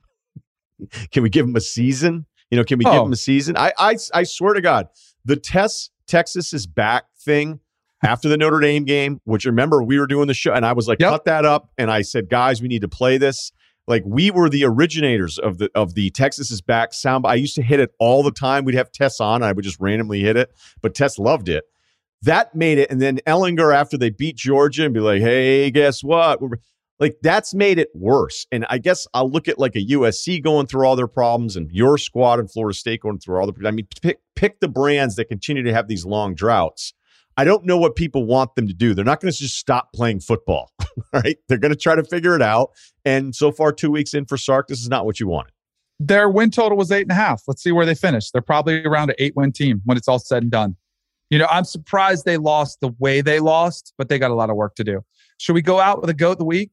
can we give him a season? You know, can we oh. give him a season? I, I I swear to God, the Test Texas is back thing after the Notre Dame game, which remember we were doing the show, and I was like, yep. cut that up, and I said, guys, we need to play this. Like we were the originators of the of the Texas is back sound. I used to hit it all the time. We'd have Tess on, I would just randomly hit it, but Tess loved it that made it. And then Ehlinger, after they beat Georgia, and be like, hey, guess what? like that's made it worse. And I guess I'll look at like a USC going through all their problems and your squad in Florida State going through all the. I mean, pick pick the brands that continue to have these long droughts. I don't know what people want them to do. They're not going to just stop playing football, right? They're going to try to figure it out. And so far, two weeks in for Sark, this is not what you wanted. Their win total was eight and a half. Let's see where they finish. They're probably around an eight win team when it's all said and done. You know, I'm surprised they lost the way they lost, but they got a lot of work to do. Should we go out with a goat of the week?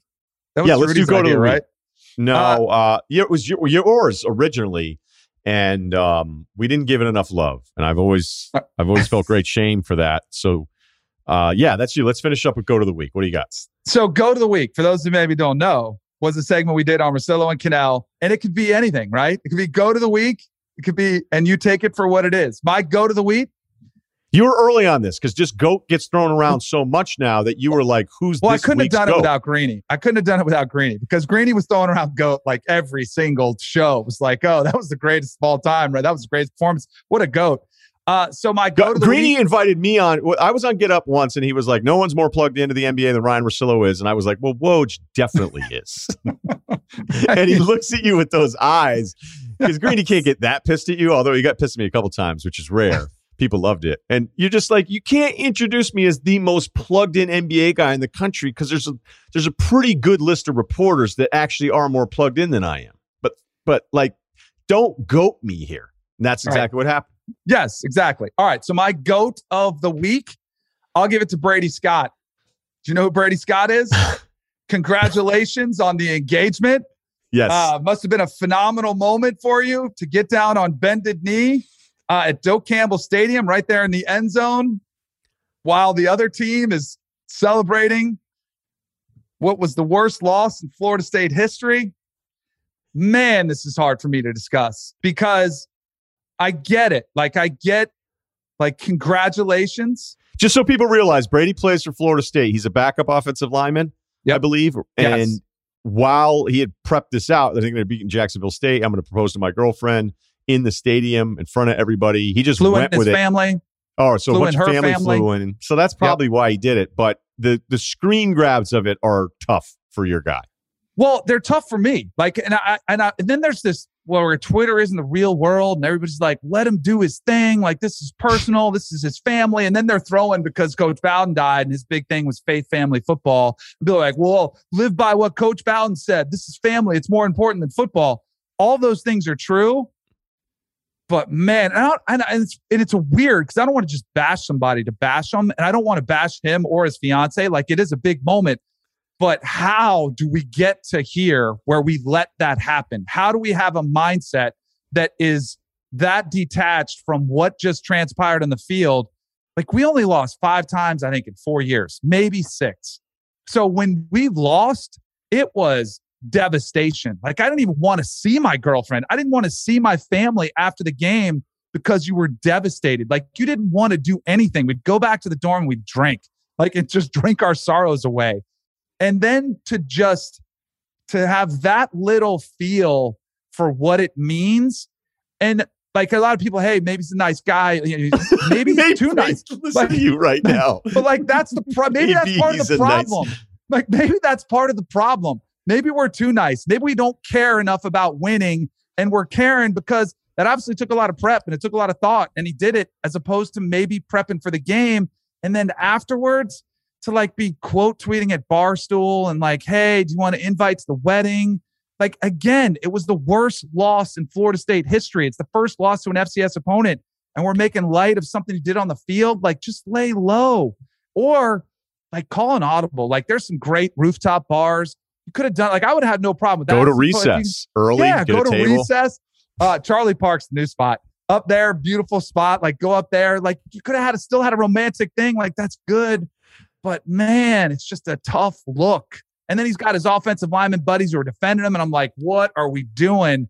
yeah, let's Rudy's do go idea, to the right. Week. No, uh, uh, yeah, it was your, yours originally, and um, we didn't give it enough love, and I've always, uh, I've always felt great shame for that. So, uh, yeah, that's you. Let's finish up with go to the week. What do you got? So, go to the week for those who maybe don't know was a segment we did on Russillo and Kanell, and it could be anything, right? It could be go to the week. It could be, and you take it for what it is. My go to the week You were early on this because just goat gets thrown around so much now that you were like, "Who's well?" I couldn't have done goat? it without Greeny. I couldn't have done it without Greeny because Greeny was throwing around goat like every single show. It was like, "Oh, that was the greatest of all time, right? That was the greatest performance. What a goat!" Uh, so my go Greeny week- invited me on. I was on Get Up once, and he was like, "No one's more plugged into the NBA than Ryen Russillo is," and I was like, "Well, Woj definitely is." and he looks at you with those eyes because Greeny can't get that pissed at you. Although he got pissed at me a couple times, which is rare. People loved it, and you're just like, you can't introduce me as the most plugged in NBA guy in the country because there's a there's a pretty good list of reporters that actually are more plugged in than I am. But but like, don't goat me here. And that's exactly right. what happened. Yes, exactly. All right. So my goat of the week, I'll give it to Brady Scott. Do you know who Brady Scott is? Congratulations on the engagement. Yes. Uh, must have been a phenomenal moment for you to get down on bended knee uh, at Doak Campbell Stadium, right there in the end zone, while the other team is celebrating what was the worst loss in Florida State history. Man, this is hard for me to discuss because I get it. Like, I get, like, congratulations. Just so people realize, Brady plays for Florida State. He's a backup offensive lineman, yep. I believe. And yes. while he had prepped this out, I think they're beating Jacksonville State. I'm going to propose to my girlfriend in the stadium in front of everybody. He just flew went in with his it. family. Oh, so flew a bunch of her family, family. flew in. So that's probably yep. why he did it. But the the screen grabs of it are tough for your guy. Well, they're tough for me. Like, and I and I, and then there's this well, where Twitter isn't the real world, and everybody's like, let him do his thing. Like, this is personal. This is his family. And then they're throwing because Coach Bowden died, and his big thing was faith, family, football. And be like, well, live by what Coach Bowden said. This is family. It's more important than football. All those things are true. But man, and, and, and it's and it's weird because I don't want to just bash somebody to bash them, and I don't want to bash him or his fiance. Like it is a big moment. But how do we get to here where we let that happen? How do we have a mindset that is that detached from what just transpired in the field? Like we only lost five times, I think, in four years, maybe six. So when we lost, it was devastation. Like I didn't even want to see my girlfriend. I didn't want to see my family after the game because you were devastated. Like you didn't want to do anything. We'd go back to the dorm, we'd drink, like and just drink our sorrows away and then to just to have that little feel for what it means and like a lot of people hey maybe he's a nice guy maybe he's too nice listen like, to you right now but like that's the pro- maybe, maybe that's part of the problem nice. like maybe that's part of the problem maybe we're too nice maybe we don't care enough about winning and we're caring because that obviously took a lot of prep and it took a lot of thought and he did it as opposed to maybe prepping for the game and then afterwards to like be quote tweeting at Barstool and like, hey, do you want to invite to the wedding? Like, again, it was the worst loss in Florida State history. It's the first loss to an FCS opponent. And we're making light of something you did on the field. Like, just lay low or like call an audible. Like, there's some great rooftop bars. You could have done, like, I would have had no problem with that. Go to recess you, early. Yeah, go to table. recess. Uh, Charlie Park's new spot up there, beautiful spot. Like, go up there. Like, you could have had a, still had a romantic thing. Like, that's good. But man, it's just a tough look. And then he's got his offensive lineman buddies who are defending him. And I'm like, what are we doing?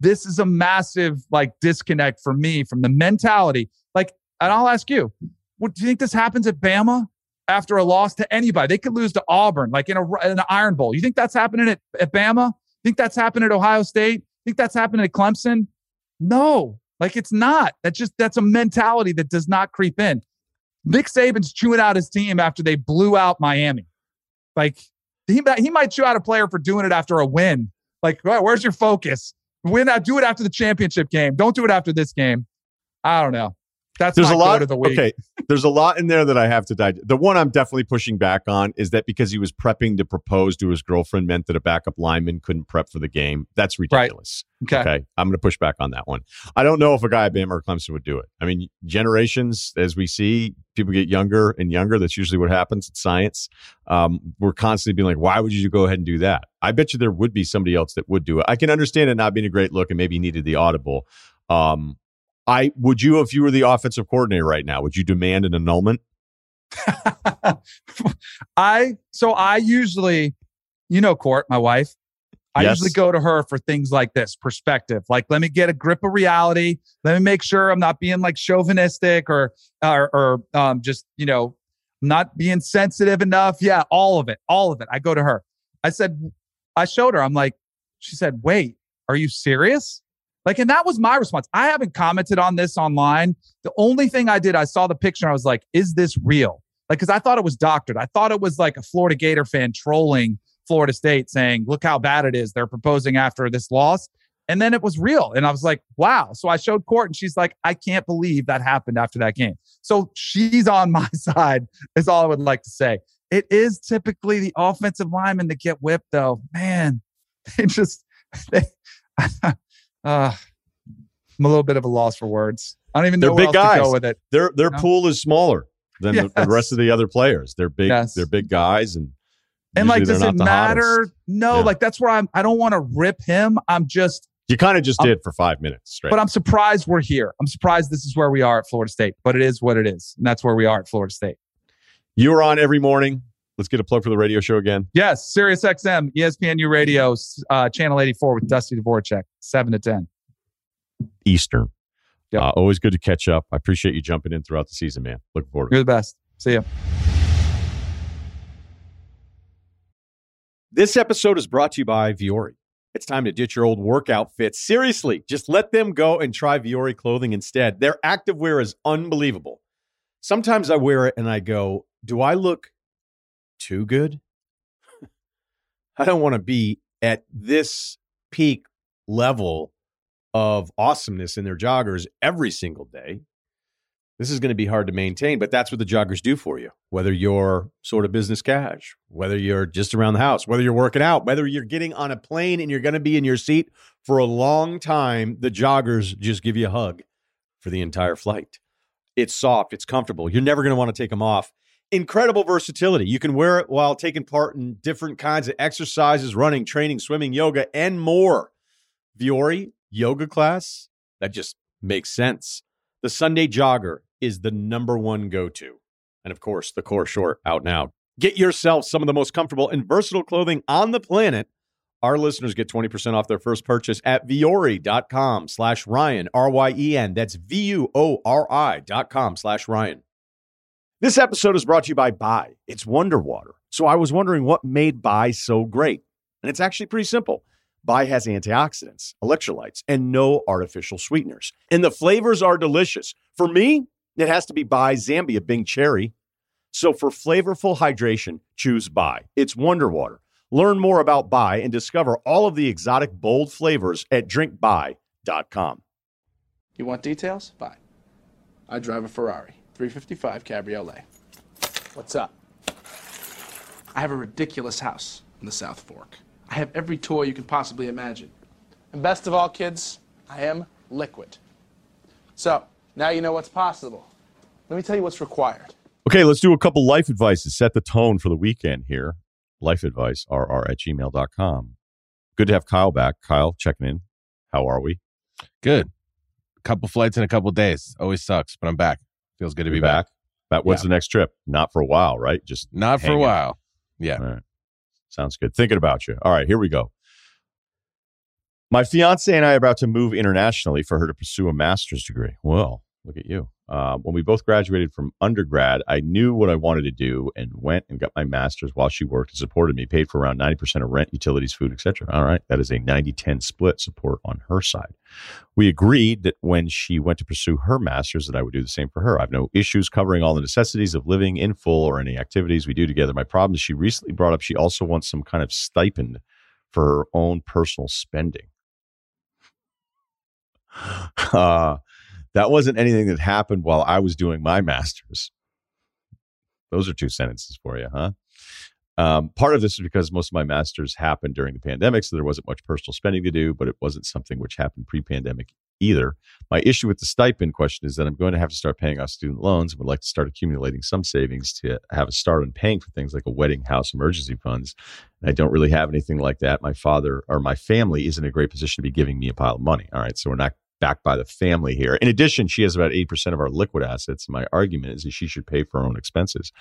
This is a massive like disconnect for me from the mentality. Like, and I'll ask you, what do you think this happens at Bama after a loss to anybody? They could lose to Auburn, like in a in an Iron Bowl. You think that's happening at, at Bama? Think that's happening at Ohio State? Think that's happening at Clemson? No, like it's not. That's just that's a mentality that does not creep in. Nick Saban's chewing out his team after they blew out Miami. Like he, he might chew out a player for doing it after a win. Like, where's your focus? Win out, do it after the championship game. Don't do it after this game. I don't know. That's there's a lot of the week. Okay, there's a lot in there that I have to digest. The one I'm definitely pushing back on is that because he was prepping to propose to his girlfriend meant that a backup lineman couldn't prep for the game. That's ridiculous. Right. Okay. okay, I'm going to push back on that one. I don't know if a guy at Bama or Clemson would do it. I mean, generations, as we see, people get younger and younger. That's usually what happens. It's science. Um, we're constantly being like, why would you go ahead and do that? I bet you there would be somebody else that would do it. I can understand it not being a great look and maybe needed the audible. Um, I would you if you were the offensive coordinator right now, would you demand an annulment? I so I usually, you know, Court, my wife, I Yes. usually go to her for things like this perspective. Like, let me get a grip of reality. Let me make sure I'm not being like chauvinistic or, or, or um, just, you know, not being sensitive enough. Yeah, all of it, all of it. I go to her. I said, I showed her, I'm like, she said, wait, are you serious? Like, and that was my response. I haven't commented on this online. The only thing I did, I saw the picture. And I was like, is this real? Like, cause I thought it was doctored. I thought it was like a Florida Gator fan trolling Florida State saying, look how bad it is. They're proposing after this loss. And then it was real. And I was like, wow. So I showed court and she's like, I can't believe that happened after that game. So she's on my side, is all I would like to say. It is typically the offensive linemen that get whipped, though. Man, they just, they, uh, I'm a little bit of a loss for words. I don't even They're know where big else to guys. go with it. Their their No. pool is smaller than the, the rest of the other players. They're big. Yes. They're big guys, and And like, does it matter? hottest. No, Yeah. like that's where I'm. I don't want to rip him. I'm just, You kind of just I'm- did for five minutes straight. but I'm surprised we're here. I'm surprised this is where we are at Florida State. But it is what it is, and that's where we are at Florida State. you are on every morning. Let's get a plug for the radio show again. Yes, Sirius XM, ESPNU Radio, uh, Channel 84 with Dusty Dvorak, seven to ten. Eastern. Yep. Uh, always good to catch up. I appreciate you jumping in throughout the season, man. Looking forward to it. You're the best. See ya. This episode is brought to you by Vuori. It's time to ditch your old workout fits. Seriously, just let them go and try Vuori clothing instead. Their activewear is unbelievable. Sometimes I wear it and I go, Do I look too good? I don't want to be at this peak level of awesomeness in their joggers every single day. This is going to be hard to maintain, but that's what the joggers do for you. Whether you're sort of business cash, whether you're just around the house, whether you're working out, whether you're getting on a plane and you're going to be in your seat for a long time, the joggers just give you a hug for the entire flight. It's soft, it's comfortable. You're never going to want to take them off. Incredible versatility. You can wear it while taking part in different kinds of exercises, running, training, swimming, yoga, and more. Vuori yoga class, that just makes sense. The Sunday Jogger is the number one go to. And of course, the Core Short out now. Get yourself some of the most comfortable and versatile clothing on the planet. Our listeners get 20% off their first purchase at vuori.com slash Ryen, R Y E N. That's V U O R I dot com slash Ryen. This episode is brought to you by Bai. It's Wonder Water. So I was wondering what made Bai so great. And it's actually pretty simple. Bai has antioxidants, electrolytes, and no artificial sweeteners. And the flavors are delicious. For me, it has to be Bai Zambia Bing Cherry. So for flavorful hydration, choose Bai. It's Wonder Water. Learn more about Bai and discover all of the exotic, bold flavors at drinkbai.com. You want details? Fine. I drive a Ferrari 355 Cabriolet. What's up? I have a ridiculous house in the South Fork. I have every toy you can possibly imagine. And best of all, kids, I am liquid. So, now you know what's possible. Let me tell you what's required. Okay, let's do a couple life advices. Set the tone for the weekend here. Life advice, rr at gmail.com. Good to have Kyle back. Kyle, checking in. How are we? Good. Couple flights in a couple days. Always sucks, but I'm back. Feels good to be You're back. Matt, when's the next trip? Not for a while, right? Just Not for a out. while. Yeah. All right. Sounds good. Thinking about you. All right, here we go. My fiance and I are about to move internationally for her to pursue a master's degree. Well, look at you. Uh, when we both graduated from undergrad, I knew what I wanted to do and went and got my master's while she worked and supported me, paid for around 90% of rent, utilities, food, etc. All right, that is a 90-10 split support on her side. We agreed that when she went to pursue her master's that I would do the same for her. I have no issues covering all the necessities of living in full or any activities we do together. My problem is she recently brought up she also wants some kind of stipend for her own personal spending. Uh, that wasn't anything that happened while I was doing my master's. Those are two sentences for you, huh? Um, part of this is because most of my masters happened during the pandemic, so there wasn't much personal spending to do, but it wasn't something which happened pre pandemic either. My issue with the stipend question is that I'm going to have to start paying off student loans and would like to start accumulating some savings to have a start on paying for things like a wedding, house, emergency funds. And I don't really have anything like that. My father or my family isn't in a great position to be giving me a pile of money. All right. So we're not backed by the family here. In addition, she has about 8% of our liquid assets. My argument is that she should pay for her own expenses.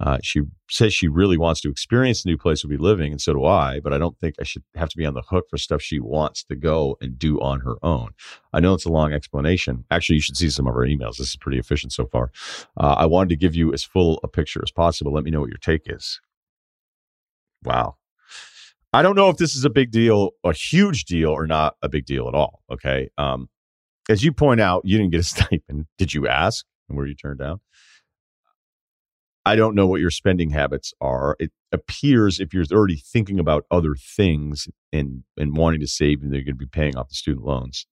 Uh, she says she really wants to experience the new place we'll be living, and so do I, but I don't think I should have to be on the hook for stuff she wants to go and do on her own. I know it's a long explanation. Actually, you should see some of our emails. This is pretty efficient so far. Uh, I wanted to give you as full a picture as possible. Let me know what your take is. Wow. I don't know if this is a big deal, a huge deal, or not a big deal at all. Okay. Um, as you point out, you didn't get a stipend. Did you ask? And were you turned down? I don't know what your spending habits are. It appears if you're already thinking about other things and and wanting to save and they're going to be paying off the student loans,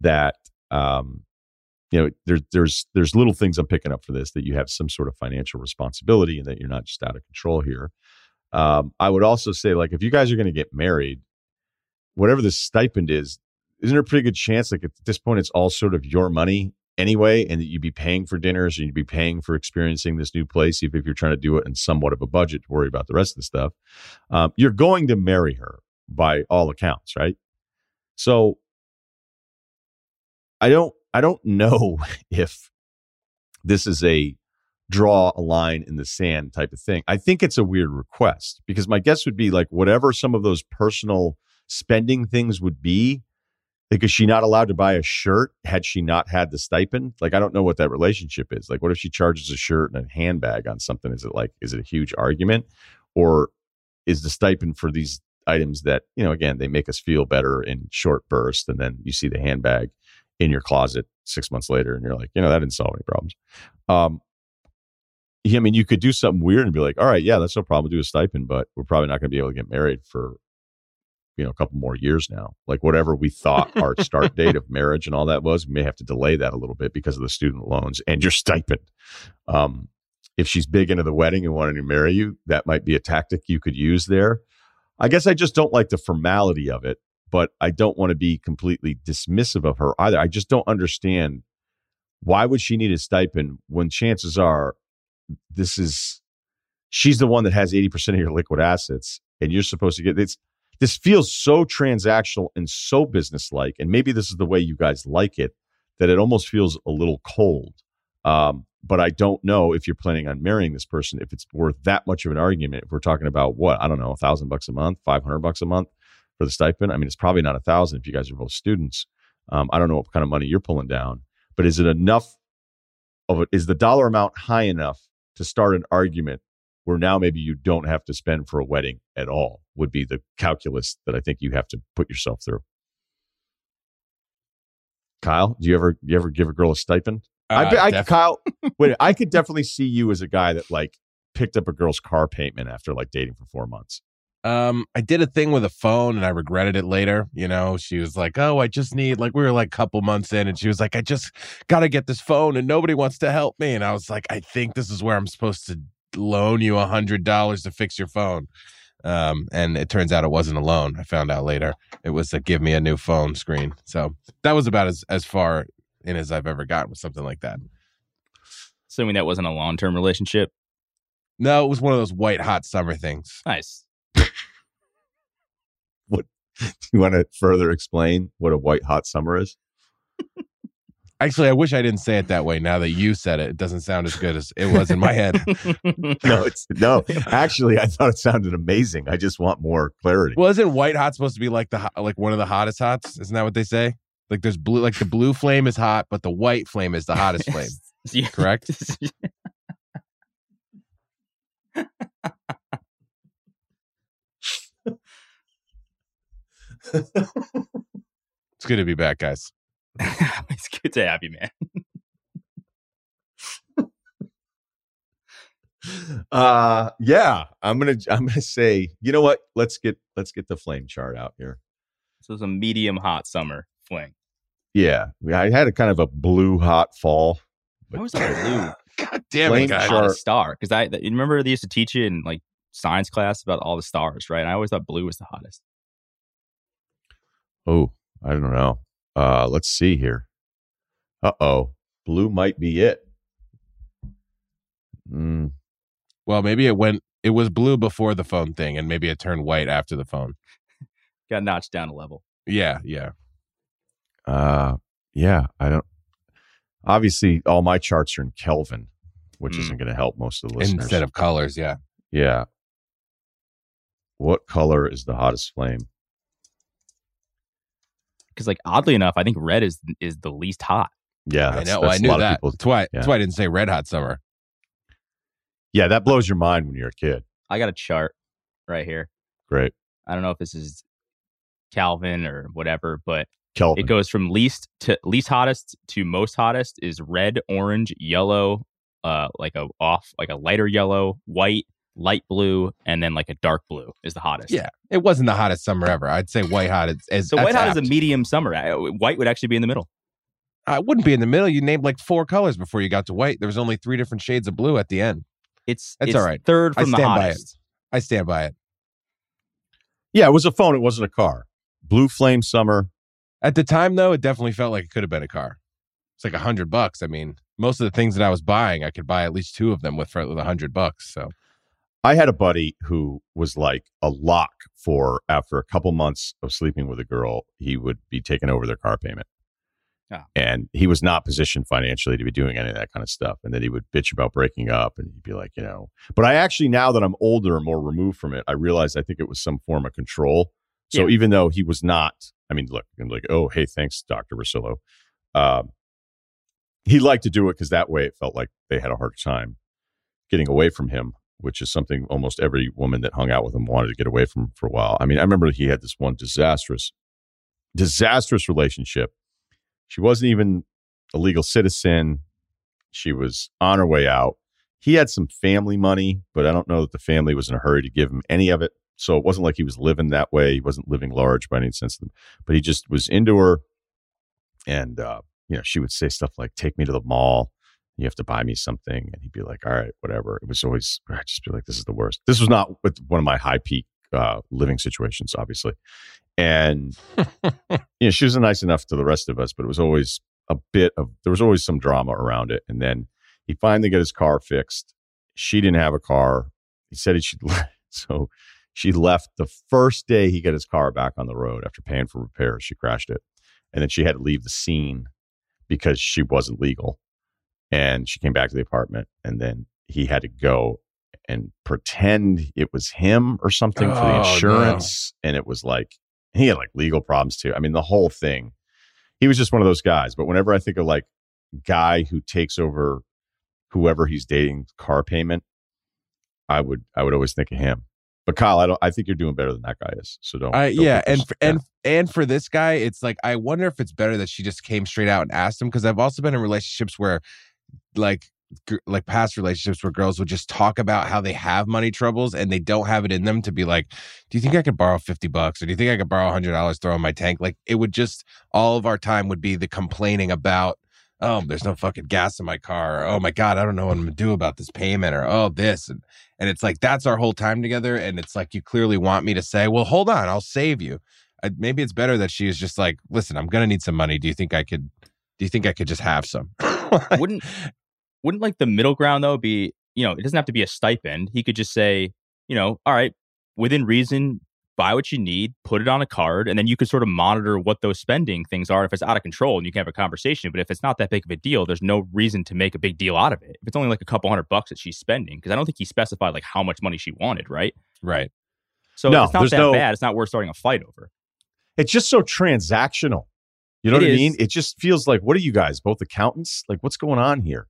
that um, you know there's there's there's little things I'm picking up for this that you have some sort of financial responsibility and that you're not just out of control here. Um, I would also say like if you guys are going to get married, whatever the stipend is, isn't there a pretty good chance like at this point it's all sort of your money anyway and that you'd be paying for dinners and you'd be paying for experiencing this new place even if you're trying to do it in somewhat of a budget to worry about the rest of the stuff? Um, you're going to marry her by all accounts right? So i don't i don't know if this is a draw a line in the sand type of thing. I think it's a weird request because my guess would be like whatever some of those personal spending things would be like is she not allowed to buy a shirt had she not had the stipend? Like i don't know what that relationship is. Like what if she charges a shirt and a handbag on something? Is it like is it a huge argument? Or is the stipend for these items that you know again they make us feel better in short bursts and then you see the handbag in your closet six months later and you're like you know that didn't solve any problems. Um yeah, I mean, you could do something weird and be like, all right, yeah, that's no problem. Do a stipend, but we're probably not going to be able to get married for you know a couple more years now. Like whatever we thought our start date of marriage and all that was we may have to delay that a little bit because of the student loans and your stipend. Um, if she's big into the wedding and wanting to marry you that might be a tactic you could use there. I guess i just don't like the formality of it but i don't want to be completely dismissive of her either. I just don't understand why would she need a stipend when chances are this is she's the one that has 80% of your liquid assets and you're supposed to get it's this feels so transactional and so businesslike, and maybe this is the way you guys like it, that it almost feels a little cold. Um, but I don't know if you're planning on marrying this person, if it's worth that much of an argument. If we're talking about what I don't know, a thousand bucks a month, five hundred bucks a month for the stipend. I mean, it's probably not a thousand if you guys are both students. Um, I don't know what kind of money you're pulling down, but is it enough of it? Is the dollar amount high enough to start an argument where now maybe you don't have to spend for a wedding at all? Would be the calculus that I think you have to put yourself through. Kyle, do you ever you ever give a girl a stipend? I, Uh, bet- I def- Kyle, wait, I could definitely see you as a guy that like picked up a girl's car payment after like dating for four months. Um, I did a thing with a phone and I regretted it later. You know, she was like, Oh, I just need like we were like a couple months in and she was like, I just gotta get this phone and nobody wants to help me. And I was like, I think this is where I'm supposed to loan you a hundred dollars to fix your phone. Um, and it turns out it wasn't a loan. I found out later. It was to give me a new phone screen. So that was about as, as far in as I've ever gotten with something like that. Assuming that wasn't a long term relationship. No, it was one of those white hot summer things. Nice. Do you want to further explain what a white hot summer is? Actually, I wish I didn't say it that way. Now that you said it, it doesn't sound as good as it was in my head. No, it's no. Actually, I thought it sounded amazing. I just want more clarity. Well, isn't white hot supposed to be like the ho- like one of the hottest hots? Isn't that what they say? Like there's blue, like the blue flame is hot, but the white flame is the hottest flame. Yeah. Correct? It's good to be back, guys. it's good to have you, man. uh yeah i'm gonna i'm gonna say you know what let's get let's get the flame chart out here So it's a medium hot summer fling. yeah i had a kind of a blue hot fall Why was that blue? God damn Flame it, guys. chart. hottest star because I you remember they used to teach you in like science class about all the stars, right? And I always thought blue was the hottest. Oh i don't know uh let's see here uh-oh blue might be it mm, Well, maybe it went. It was blue before the phone thing, and maybe it turned white after the phone. Got notched down a level. Yeah, yeah. uh Yeah, I don't. Obviously, all my charts are in Kelvin, which Mm. isn't going to help most of the listeners. Instead of colors, yeah. yeah. What color is the hottest flame? Because like oddly enough, I think red is is the least hot. Yeah, I know. that's I a knew that. people. That's why. yeah. That's why I didn't say red hot summer. Yeah, that blows your mind when you're a kid. I got a chart right here. Great, I don't know if this is Calvin or whatever, but Kelvin. it goes from least to least hottest to most hottest is red, orange, yellow, uh, like a off, like a lighter yellow, white, light blue, and then like a dark blue is the hottest. Yeah, it wasn't the hottest summer ever. I'd say white hot is. is So white hot is a medium summer. White would actually be in the middle. Uh, I wouldn't be in the middle. You named like four colors before you got to white. There was only three different shades of blue at the end. It's That's it's all right. Third I from the stand by it. hottest. I stand by it. yeah, it was a phone. It wasn't a car. Blue flame summer. At the time, though, it definitely felt like it could have been a car. It's like a hundred bucks. I mean, most of the things that I was buying, I could buy at least two of them with for with a hundred bucks. So I had a buddy who was like a lock for after a couple months of sleeping with a girl, he would be taking over their car payment. Ah. And he was not positioned financially to be doing any of that kind of stuff. And then he would bitch about breaking up and he'd be like, you know, but I actually, now that I'm older and more removed from it, I realized I think it was some form of control. So Yeah. even though he was not, I mean, look, I'm like, oh, hey, thanks, Dr. Russillo. Um, he liked to do it because that way it felt like they had a hard time getting away from him, which is something almost every woman that hung out with him wanted to get away from for a while. I mean, I remember he had this one disastrous, disastrous relationship. She wasn't even a legal citizen. She was on her way out. He had some family money, but I don't know that the family was in a hurry to give him any of it. So it wasn't like he was living that way. He wasn't living large by any sense, of the, but he just was into her. And, uh, you know, she would say stuff like, take me to the mall. You have to buy me something. And he'd be like, all right, whatever. It was always, I'd just be like, this is the worst. This was not with one of my high peak uh, living situations, obviously. And, you know, she was nice enough to the rest of us, but it was always a bit of, there was always some drama around it. And then he finally got his car fixed. She didn't have a car. He said he should, so she left the first day he got his car back on the road after paying for repairs. She crashed it. And then she had to leave the scene because she wasn't legal. And she came back to the apartment and then he had to go and pretend it was him or something for the Oh, no. insurance. And it was like, he had like legal problems too. I mean, the whole thing. He was just one of those guys. But whenever I think of like guy who takes over whoever he's dating car payment, I would I would always think of him. But Kyle, I don't. I think you're doing better than that guy is. So don't. I don't yeah, and for, and and for this guy, it's like I wonder if it's better that she just came straight out and asked him because I've also been in relationships where, like, like past relationships where girls would just talk about how they have money troubles and they don't have it in them to be like, do you think I could borrow fifty bucks or do you think I could borrow hundred dollars throw in my tank? Like it would just all of our time would be the complaining about. Oh, there's no fucking gas in my car. Oh my god, I don't know what I'm gonna do about this payment. Or oh, this and and it's like that's our whole time together. And it's like you clearly want me to say, well, hold on, I'll save you. I, maybe it's better that she is just like, listen, I'm gonna need some money. Do you think I could? Do you think I could just have some? wouldn't wouldn't like the middle ground though be you know it doesn't have to be a stipend. He could just say you know all right within reason buy what you need put it on a card and then you could sort of monitor what those spending things are if it's out of control and you can have a conversation. But if it's not that big of a deal there's no reason to make a big deal out of it. If it's only like a couple hundred bucks that she's spending because i don't think he specified like how much money she wanted right? Right. so No, it's not that no- bad. It's not worth starting a fight over. It's just so transactional. You know It what I mean? It just feels like, what are you guys, both accountants? Like, what's going on here?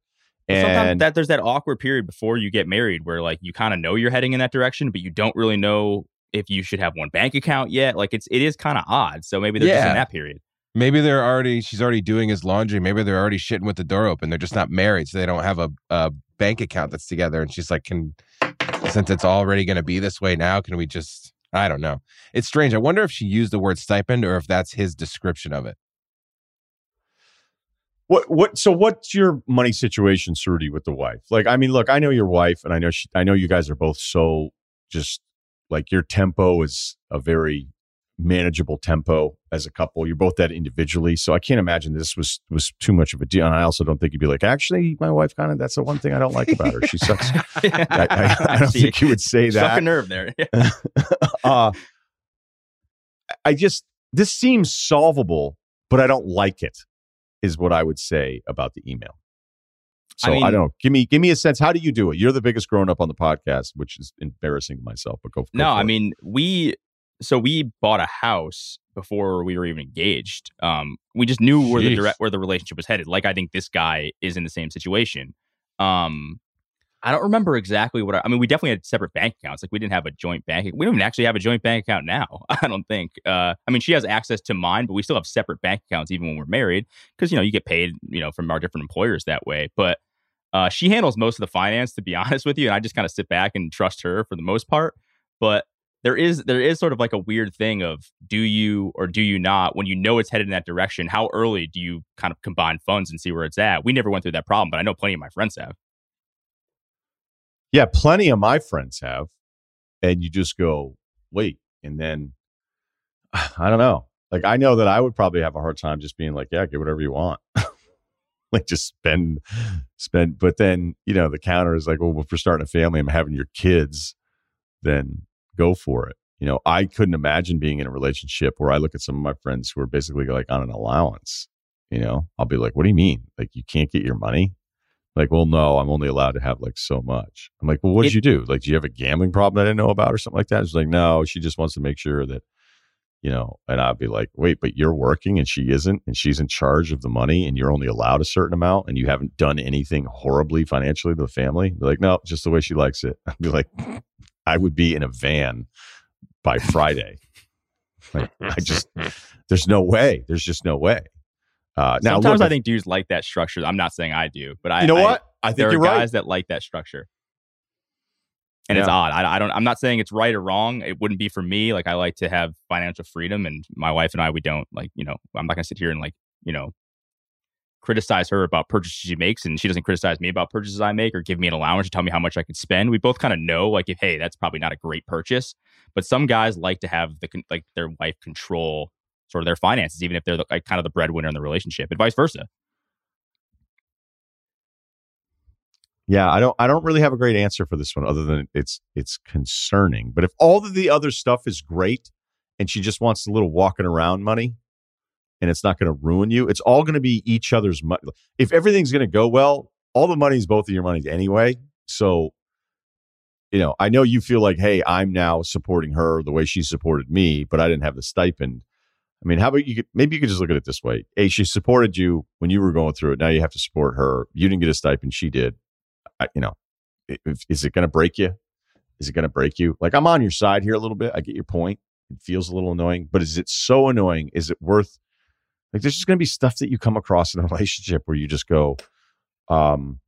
But sometimes And that there's that awkward period before you get married where like you kind of know you're heading in that direction, but you don't really know if you should have one bank account yet. Like it's it is kind of odd. So maybe they're just in that period. Maybe they're already. She's already doing his laundry. Maybe they're already shitting with the door open. They're just not married, so they don't have a, a bank account that's together. And she's like, "Can since it's already going to be this way now, can we just?" I don't know. It's strange. I wonder if she used the word stipend or if that's his description of it. What, what, so what's your money situation, Surdy, with the wife? Like, I mean, look, I know your wife and I know she, I know you guys are both so just like your tempo is a very manageable tempo as a couple. You're both that individually. So I can't imagine this was, was too much of a deal. And I also don't think you'd be like, actually, my wife kind of, that's the one thing I don't like about her. She sucks. I, I, I don't think you would say that. a nerve there. uh, I just this seems solvable, but I don't like it. Is what I would say about the email. So I I, don't know. Give me give me a sense. How do you do it? You're the biggest grown up on the podcast, which is embarrassing to myself. But go. go No, I it. mean we. So we bought a house before we were even engaged. Um, we just knew where the direct where the relationship was headed. Like I think this guy is in the same situation. Um, I don't remember exactly what. I, I mean, we definitely had separate bank accounts. Like we didn't have a joint bank. We don't actually have a joint bank account now. I don't think. Uh, I mean, she has access to mine, but we still have separate bank accounts even when we're married because you know you get paid you know from our different employers that way. But uh, she handles most of the finance, to be honest with you, and I just kind of sit back and trust her for the most part. But there is there is sort of like a weird thing of do you or do you not when you know it's headed in that direction? How early do you kind of combine funds and see where it's at? We never went through that problem, but I know plenty of my friends have. Yeah, plenty of my friends have, and you just go wait, and then I don't know. Like I know that I would probably have a hard time just being like, yeah, get whatever you want. like just spend spend but then you know the counter is like well if we're starting a family i'm having your kids then go for it you know i couldn't imagine being in a relationship where i look at some of my friends who are basically like on an allowance you know i'll be like what do you mean like you can't get your money like well no i'm only allowed to have like so much i'm like well what did It- you do like do you have a gambling problem that i didn't know about or something like that She's like no she just wants to make sure that you know, and I'd be like, wait, but you're working and she isn't, and she's in charge of the money, and you're only allowed a certain amount, and you haven't done anything horribly financially to the family. Be like, no, just the way she likes it. I'd be like, I would be in a van by Friday. Like, I just, there's no way. There's just no way. Uh, now, Sometimes look, I think dudes like that structure. I'm not saying I do, but I you know I- what? I think there are guys right. that like that structure. And it's odd. I, I don't. I'm not saying it's right or wrong. It wouldn't be for me. Like I like to have financial freedom, and my wife and I, we don't. Like you know, I'm not gonna sit here and like you know, criticize her about purchases she makes, and she doesn't criticize me about purchases I make, or give me an allowance or tell me how much I could spend. We both kind of know, like, if hey, that's probably not a great purchase. But some guys like to have the like their wife control sort of their finances, even if they're the, like kind of the breadwinner in the relationship, and vice versa. Yeah, I don't I don't really have a great answer for this one other than it's it's concerning. But if all of the other stuff is great and she just wants a little walking around money and it's not going to ruin you, it's all going to be each other's money. If everything's going to go well, all the money is both of your money anyway. So you know, I know you feel like, hey, I'm now supporting her the way she supported me, but I didn't have the stipend. I mean, how about you could maybe you could just look at it this way. A, she supported you when you were going through it. Now you have to support her. You didn't get a stipend, she did. I, you know, if, is it going to break you? Is it going to break you? Like I'm on your side here a little bit. I get your point. It feels a little annoying, but is it so annoying? Is it worth? Like there's just going to be stuff that you come across in a relationship where you just go, um,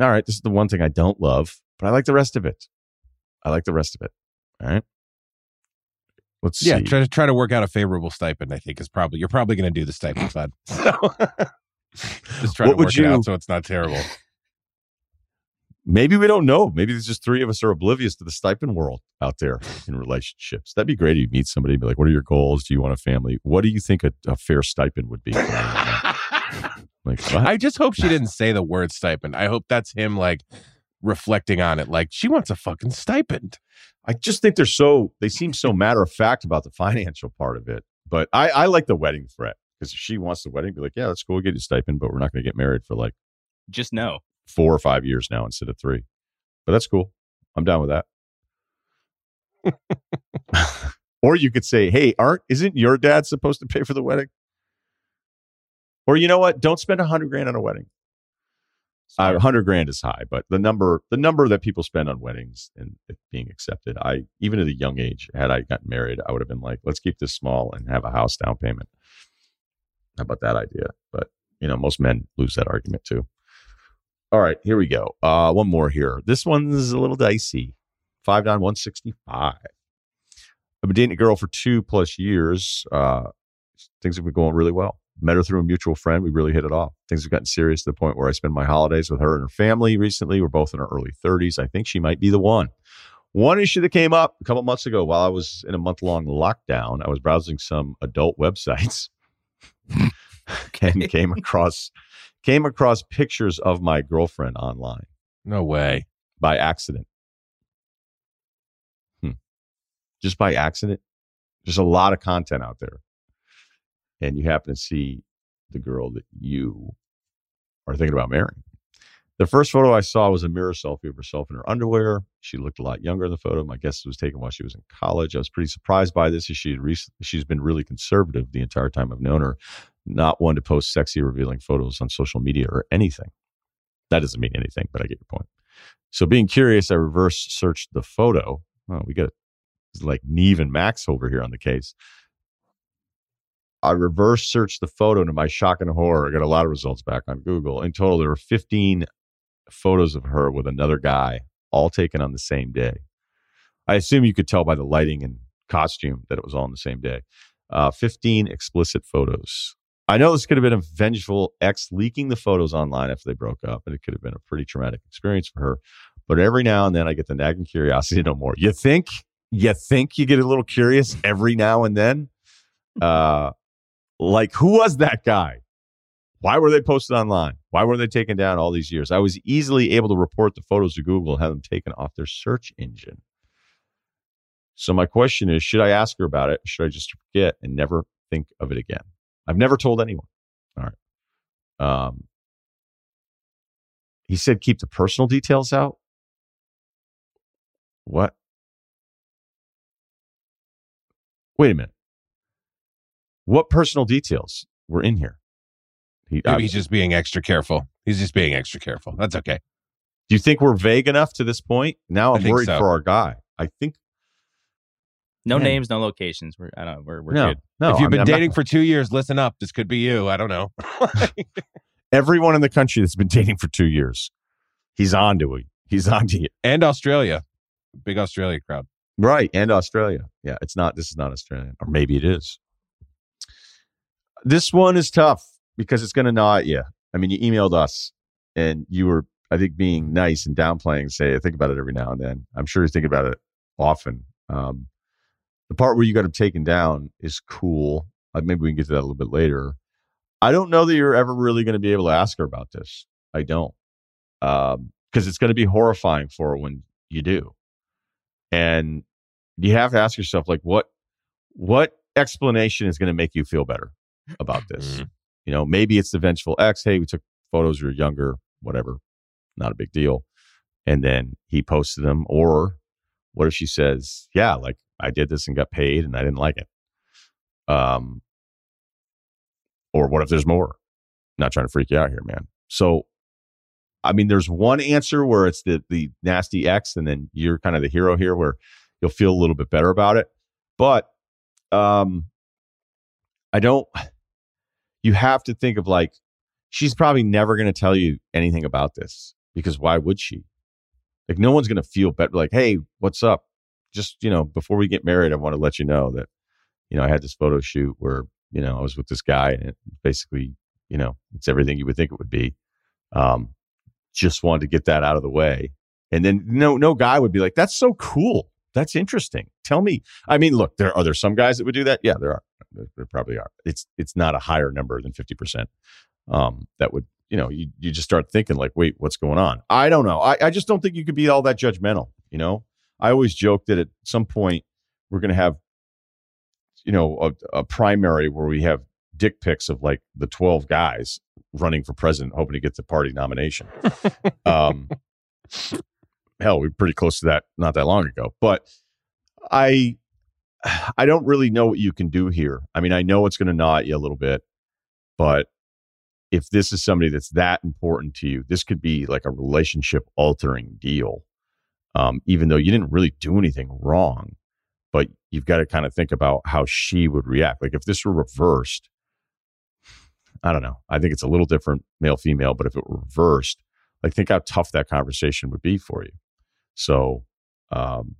all right, this is the one thing I don't love, but I like the rest of it. I like the rest of it. All right. Let's Yeah, see. try to try to work out a favorable stipend. I think is probably you're probably going to do the stipend fund. So just try What to work it out so it's not terrible. Maybe we don't know. Maybe there's just three of us are oblivious to the stipend world out there in relationships. That'd be great if you meet somebody and be like, what are your goals? Do you want a family? What do you think a, a fair stipend would be? like, what? I just hope she didn't say the word stipend. I hope that's him like reflecting on it. Like she wants a fucking stipend. I just think they're so, they seem so matter of fact about the financial part of it. But I, I like the wedding threat because if she wants the wedding, be like, yeah, that's cool. We'll get you a stipend, but we're not going to get married for like Just know. four or five years now instead of three. But that's cool. I'm down with that. or you could say, "Hey, aren't isn't your dad supposed to pay for the wedding?" Or you know what? Don't spend a hundred grand on a wedding. A hundred grand is high, but the number the number that people spend on weddings and it being accepted, I even at a young age, had I gotten married, I would have been like, "Let's keep this small and have a house down payment." How about that idea? But you know, most men lose that argument too. All right, here we go. Uh, one more here. This one's a little dicey. Five down, one sixty five. I've been dating a girl for two plus years. Uh, things have been going really well. Met her through a mutual friend. We really hit it off. Things have gotten serious to the point where I spend my holidays with her and her family. Recently, we're both in our early thirties. I think she might be the one. One issue that came up a couple months ago while I was in a month long lockdown, I was browsing some adult websites and came across came across pictures of my girlfriend online No way. by accident. Hmm. Just by accident. There's a lot of content out there. And you happen to see the girl that you are thinking about marrying. The first photo I saw was a mirror selfie of herself in her underwear. She looked a lot younger in the photo. My guess was taken while she was in college. I was pretty surprised by this she had recently, she's been really conservative the entire time I've known her, not one to post sexy revealing photos on social media or anything. That doesn't mean anything, but I get your point. So being curious, I reverse searched the photo. Oh, we got like Nev and Max over here on the case. I reverse searched the photo to my shock and horror. I got a lot of results back on Google. In total, there were 15 photos of her with another guy, all taken on the same day. I assume you could tell by the lighting and costume that it was all on the same day. Uh, 15 explicit photos. I know this could have been a vengeful ex leaking the photos online after they broke up, and it could have been a pretty traumatic experience for her. But every now and then I get the nagging curiosity no more. You think? You think you get a little curious every now and then? Uh, like, who was that guy? Why were they posted online? Why were they taken down all these years? I was easily able to report the photos to Google and have them taken off their search engine. So my question is, should I ask her about it? Should I just forget and never think of it again? I've never told anyone. All right. Um, he said keep the personal details out. What? Wait a minute. What personal details were in here? He, Maybe uh, he's just being extra careful. He's just being extra careful. That's okay. Do you think we're vague enough to this point? Now I'm worried so. for our guy. I think no Man. names, no locations. We're I don't we're we're no, good. No, if you've I been dating not... for two years, listen up. This could be you. I don't know. Everyone in the country that's been dating for two years, he's on to it. He's on to it. And Australia, big Australia crowd. Right, and Australia. Yeah, it's not. This is not Australian, or maybe it is. This one is tough because it's going to gnaw at you. I mean, you emailed us, and you were, I think, being nice and downplaying. Say, I think about it every now and then. I'm sure you think about it often. Um, the part where you got him taken down is cool. Uh, maybe we can get to that a little bit later. I don't know that you're ever really going to be able to ask her about this. I don't, because um, it's going to be horrifying for her when you do, and you have to ask yourself, like, what, what explanation is going to make you feel better about this? Mm-hmm. You know, maybe it's the vengeful ex. Hey, we took photos. You're younger, whatever, not a big deal. And then he posted them. Or what if she says, "Yeah, like I did this and got paid, and I didn't like it." Um, or what if there's more? not trying to freak you out here, man. So, I mean, there's one answer where it's the the nasty ex, and then you're kind of the hero here, where you'll feel a little bit better about it. But um, I don't you have to think of like she's probably never going to tell you anything about this because why would she? Like no one's going to feel better. Like, hey, what's up? Just you know, before we get married, I want to let you know that you know I had this photo shoot where you know I was with this guy, and it basically you know it's everything you would think it would be. Um, just wanted to get that out of the way, and then no no guy would be like, that's so cool. That's interesting. Tell me. I mean, look, there are there some guys that would do that. Yeah, there are. There probably are. It's it's not a higher number than fifty percent. Um, that would you know you you just start thinking like, wait, what's going on? I don't know. I I just don't think you could be all that judgmental. You know, I always joke that at some point we're going to have you know a, a primary where we have dick pics of like the 12 guys running for president hoping to get the party nomination um hell we are pretty close to that not that long ago but i I don't really know what you can do here. I mean, I know it's going to gnaw at you a little bit, but if this is somebody that's that important to you, this could be like a relationship altering deal. Um, even though you didn't really do anything wrong, but you've got to kind of think about how she would react. Like if this were reversed, I don't know. I think it's a little different male female, but if it were reversed, like think how tough that conversation would be for you. So, um,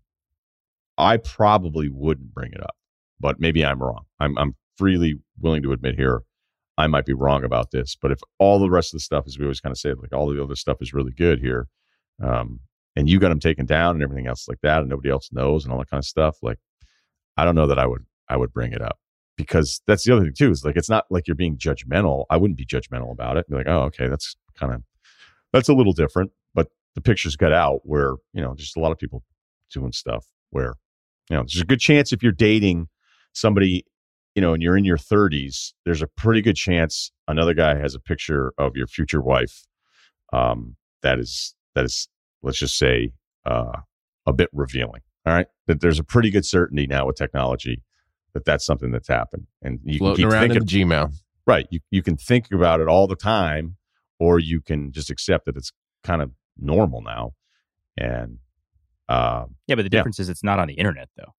I probably wouldn't bring it up, but maybe I'm wrong. I'm, I'm freely willing to admit here I might be wrong about this. But if all the rest of the stuff, as we always kind of say, like all the other stuff is really good here, um, and you got them taken down and everything else like that, and nobody else knows and all that kind of stuff, like I don't know that I would I would bring it up because that's the other thing too is like it's not like you're being judgmental. I wouldn't be judgmental about it. Be like, oh, okay, that's kind of that's a little different. But the pictures got out where you know just a lot of people doing stuff where you know, there's a good chance if you're dating somebody you know, and you're in your 30s, there's a pretty good chance another guy has a picture of your future wife. Um, that is that is let's just say uh, a bit revealing. All right, that there's a pretty good certainty now with technology that that's something that's happened, and you Floating can keep around thinking, the Gmail. right? You you can think about it all the time, or you can just accept that it's kind of normal now, and um, Yeah, but the Yeah. difference is it's not on the internet though,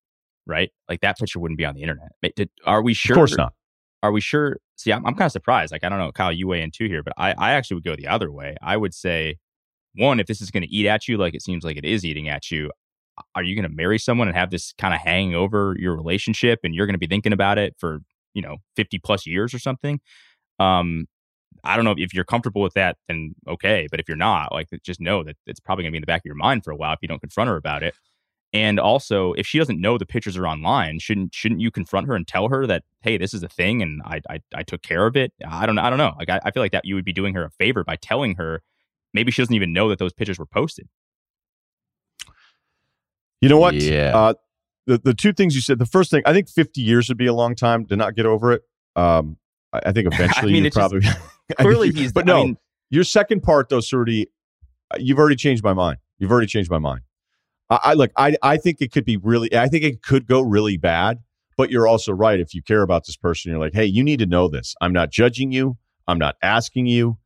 right? Like that picture wouldn't be on the internet. Did- Are we sure? of course not. Are we sure? See, I'm, I'm kind of surprised. Like I don't know, Kyle, you weigh in too here, but I, I actually would go the other way. I would say, one, if this is going to eat at you, like it seems like it is eating at you, are you going to marry someone and have this kind of hanging over your relationship, and you're going to be thinking about it for you know 50 plus years or something? Um, I don't know if you're comfortable with that, then okay. But if you're not, like, just know that it's probably going to be in the back of your mind for a while if you don't confront her about it. And also, if she doesn't know the pictures are online, shouldn't shouldn't you confront her and tell her that hey, this is a thing, and I I, I took care of it? I don't I don't know. Like I, I feel like that you would be doing her a favor by telling her. Maybe she doesn't even know that those pictures were posted. You know what? Yeah. Uh, the the two things you said. The first thing, I think 50 years would be a long time to not get over it. Um, I, I think eventually mean, you it's just- I Clearly, he's. But I no, mean, your second part though, Surdy, uh, you've already changed my mind. You've already changed my mind. I, I look. I I think it could be really. I think it could go really bad. But you're also right. If you care about this person, you're like, hey, you need to know this. I'm not judging you. I'm not asking you.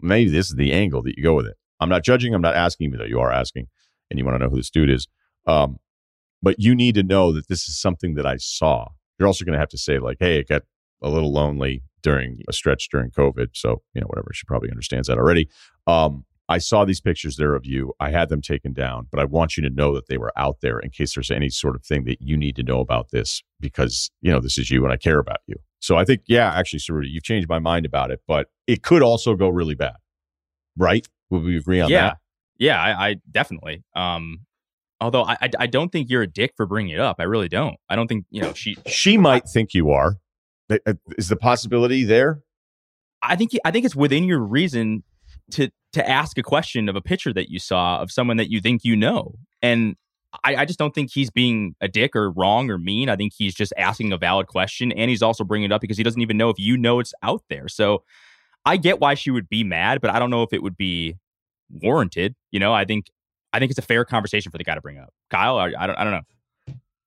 Maybe this is the angle that you go with it. I'm not judging. I'm not asking you, though. You are asking, and you want to know who this dude is. Um, but you need to know that this is something that I saw. You're also going to have to say, like, hey, it got a little lonely during a stretch during COVID. So, you know, whatever. She probably understands that already. Um, I saw these pictures there of you. I had them taken down, but I want you to know that they were out there in case there's any sort of thing that you need to know about this because, you know, this is you and I care about you. So I think, yeah, actually, Ceruti, you've changed my mind about it, but it could also go really bad. Right? Would we agree on yeah, that? yeah, I, I definitely. Um, although I, I I don't think you're a dick for bringing it up. I really don't. I don't think you know she. She might think you are. Uh, Is the possibility there? I think I think it's within your reason to to ask a question of a picture that you saw of someone that you think you know, and I, I just don't think he's being a dick or wrong or mean. I think he's just asking a valid question, and he's also bringing it up because he doesn't even know if you know it's out there. So I get why she would be mad, but I don't know if it would be warranted. You know, I think I think it's a fair conversation for the guy to bring up. Kyle, I, I don't I don't know.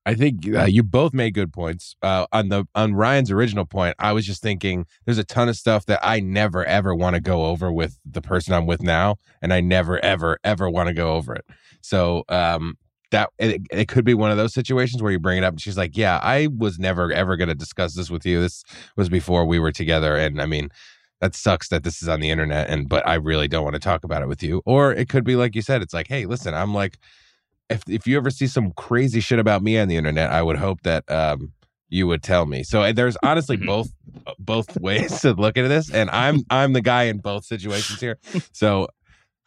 I think uh, you both made good points. Uh, on the on Ryen's original point, I was just thinking there's a ton of stuff that I never ever want to go over with the person I'm with now, and I never ever ever want to go over it. So um, that it, it could be one of those situations where you bring it up, and she's like, "Yeah, I was never ever going to discuss this with you. This was before we were together, and I mean." That sucks that this is on the internet, and but I really don't want to talk about it with you. Or it could be like you said, it's like, hey, listen, I'm like if if you ever see some crazy shit about me on the internet, I would hope that um you would tell me. So uh, there's honestly Mhm. both both ways to look at this, and I'm I'm the guy in both situations here. So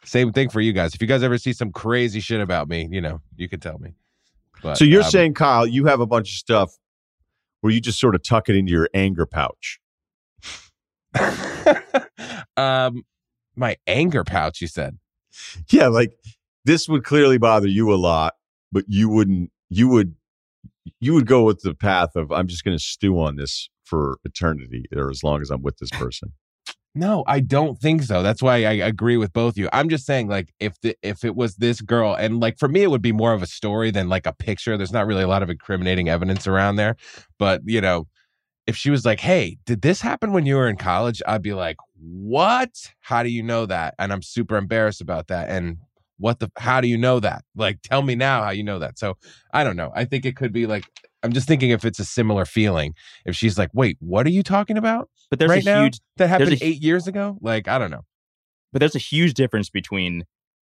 same thing for you guys. If you guys ever see some crazy shit about me, you know, you can tell me. But, so you're um, saying, Kyle, you have a bunch of stuff where you just sort of tuck it into your anger pouch. um my anger pouch, you said. Yeah, like this would clearly bother you a lot, but you wouldn't. You would. You would go with the path of I'm just going to stew on this for eternity, or as long as I'm with this person. No, I don't think so. That's why I agree with both you. I'm just saying, like, if the if it was this girl, and like for me, it would be more of a story than like a picture. There's not really a lot of incriminating evidence around there, but you know, if she was like, "Hey, did this happen when you were in college?" I'd be like, "What? How do you know that?" And I'm super embarrassed about that. And what the? How do you know that? Like, tell me now how you know that. So I don't know. I think it could be like. I'm just thinking if it's a similar feeling. If she's like, "Wait, what are you talking about?" But there's right a now huge that happened a- eight years ago. Like I don't know. but there's a huge difference between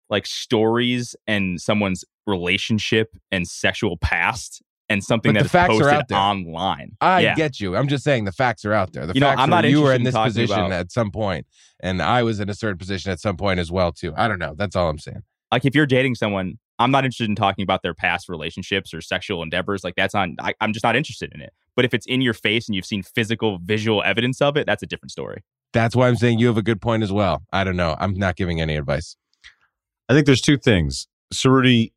like stories and someone's relationship and sexual past and something But that the facts are posted out there. online. I yeah. get you. I'm just saying the facts are out there. The You know, facts I'm not you were in in this position about- at some point, and I was in a certain position at some point as well too. I don't know. That's all I'm saying. Like if you're dating someone, I'm not interested in talking about their past relationships or sexual endeavors. Like that's on. I, I'm just not interested in it. But if it's in your face and you've seen physical, visual evidence of it, that's a different story. That's why I'm saying you have a good point as well. I don't know. I'm not giving any advice. I think there's two things. Ceruti,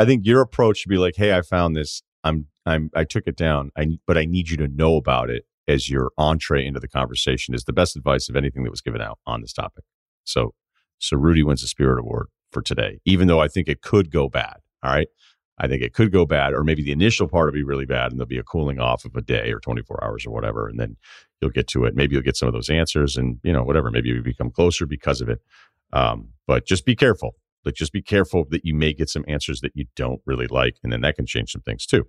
I think your approach should be like, hey, I found this. I'm I'm I took it down. I but I need you to know about it as your entree into the conversation is the best advice of anything that was given out on this topic. So so wins the Spirit Award for today, even though I think it could go bad. All right. I think it could go bad, or maybe the initial part will be really bad and there'll be a cooling off of a day or 24 hours or whatever. And then you'll get to it. Maybe you'll get some of those answers and, you know, whatever. Maybe you become closer because of it. Um, but just be careful. Like, just be careful that you may get some answers that you don't really like. And then that can change some things too.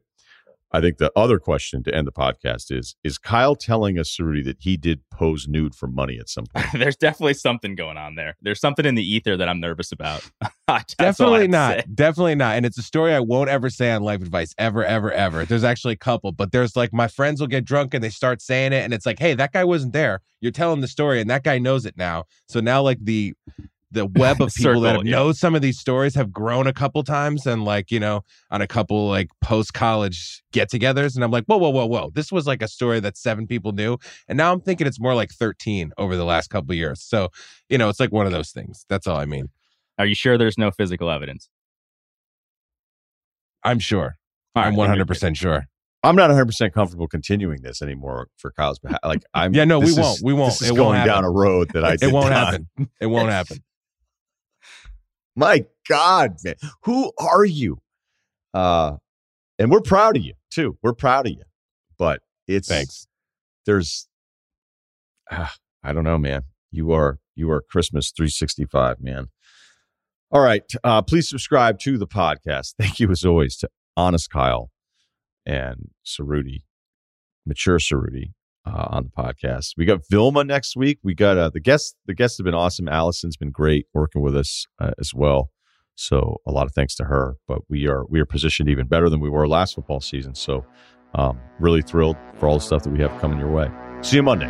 I think the other question to end the podcast is Is Kyle telling us, Ceruti, that he did pose nude for money at some point? There's definitely something going on there. There's something in the ether that I'm nervous about. definitely not. Definitely not. And it's a story I won't ever say on life advice, ever, ever, ever. There's actually a couple, but there's like my friends will get drunk and they start saying it. And it's like, hey, that guy wasn't there. You're telling the story and that guy knows it now. So now, like, the the web of people Circle, that have yeah. know some of these stories have grown a couple times and like you know on a couple like post college get-togethers and i'm like whoa whoa whoa whoa this was like a story that seven people knew and now i'm thinking it's more like 13 over the last couple of years so you know it's like one of those things that's all i mean Are you sure there's no physical evidence? i'm sure All i'm right, then you're 100% sure I'm not 100 percent comfortable continuing this anymore for Kyle's behalf. Like I'm. Yeah, no, we this won't. We won't. This is It going won't happen. down a road that I It won't not. happen it won't happen My God, man, who are you? Uh, and we're proud of you too. We're proud of you, but it's thanks There's, ah, I don't know, man. You are you are Christmas 365, man. All right, uh, please subscribe to the podcast. Thank you as always to Honest Kyle and Ceruti, Mature Ceruti. Uh, on the podcast, we got Vilma next week. We got uh, the guests. The guests have been awesome. Allison's been great working with us uh, as well. So a lot of thanks to her. But we are we are positioned even better than we were last football season. So um, really thrilled for all the stuff that we have coming your way. See you Monday.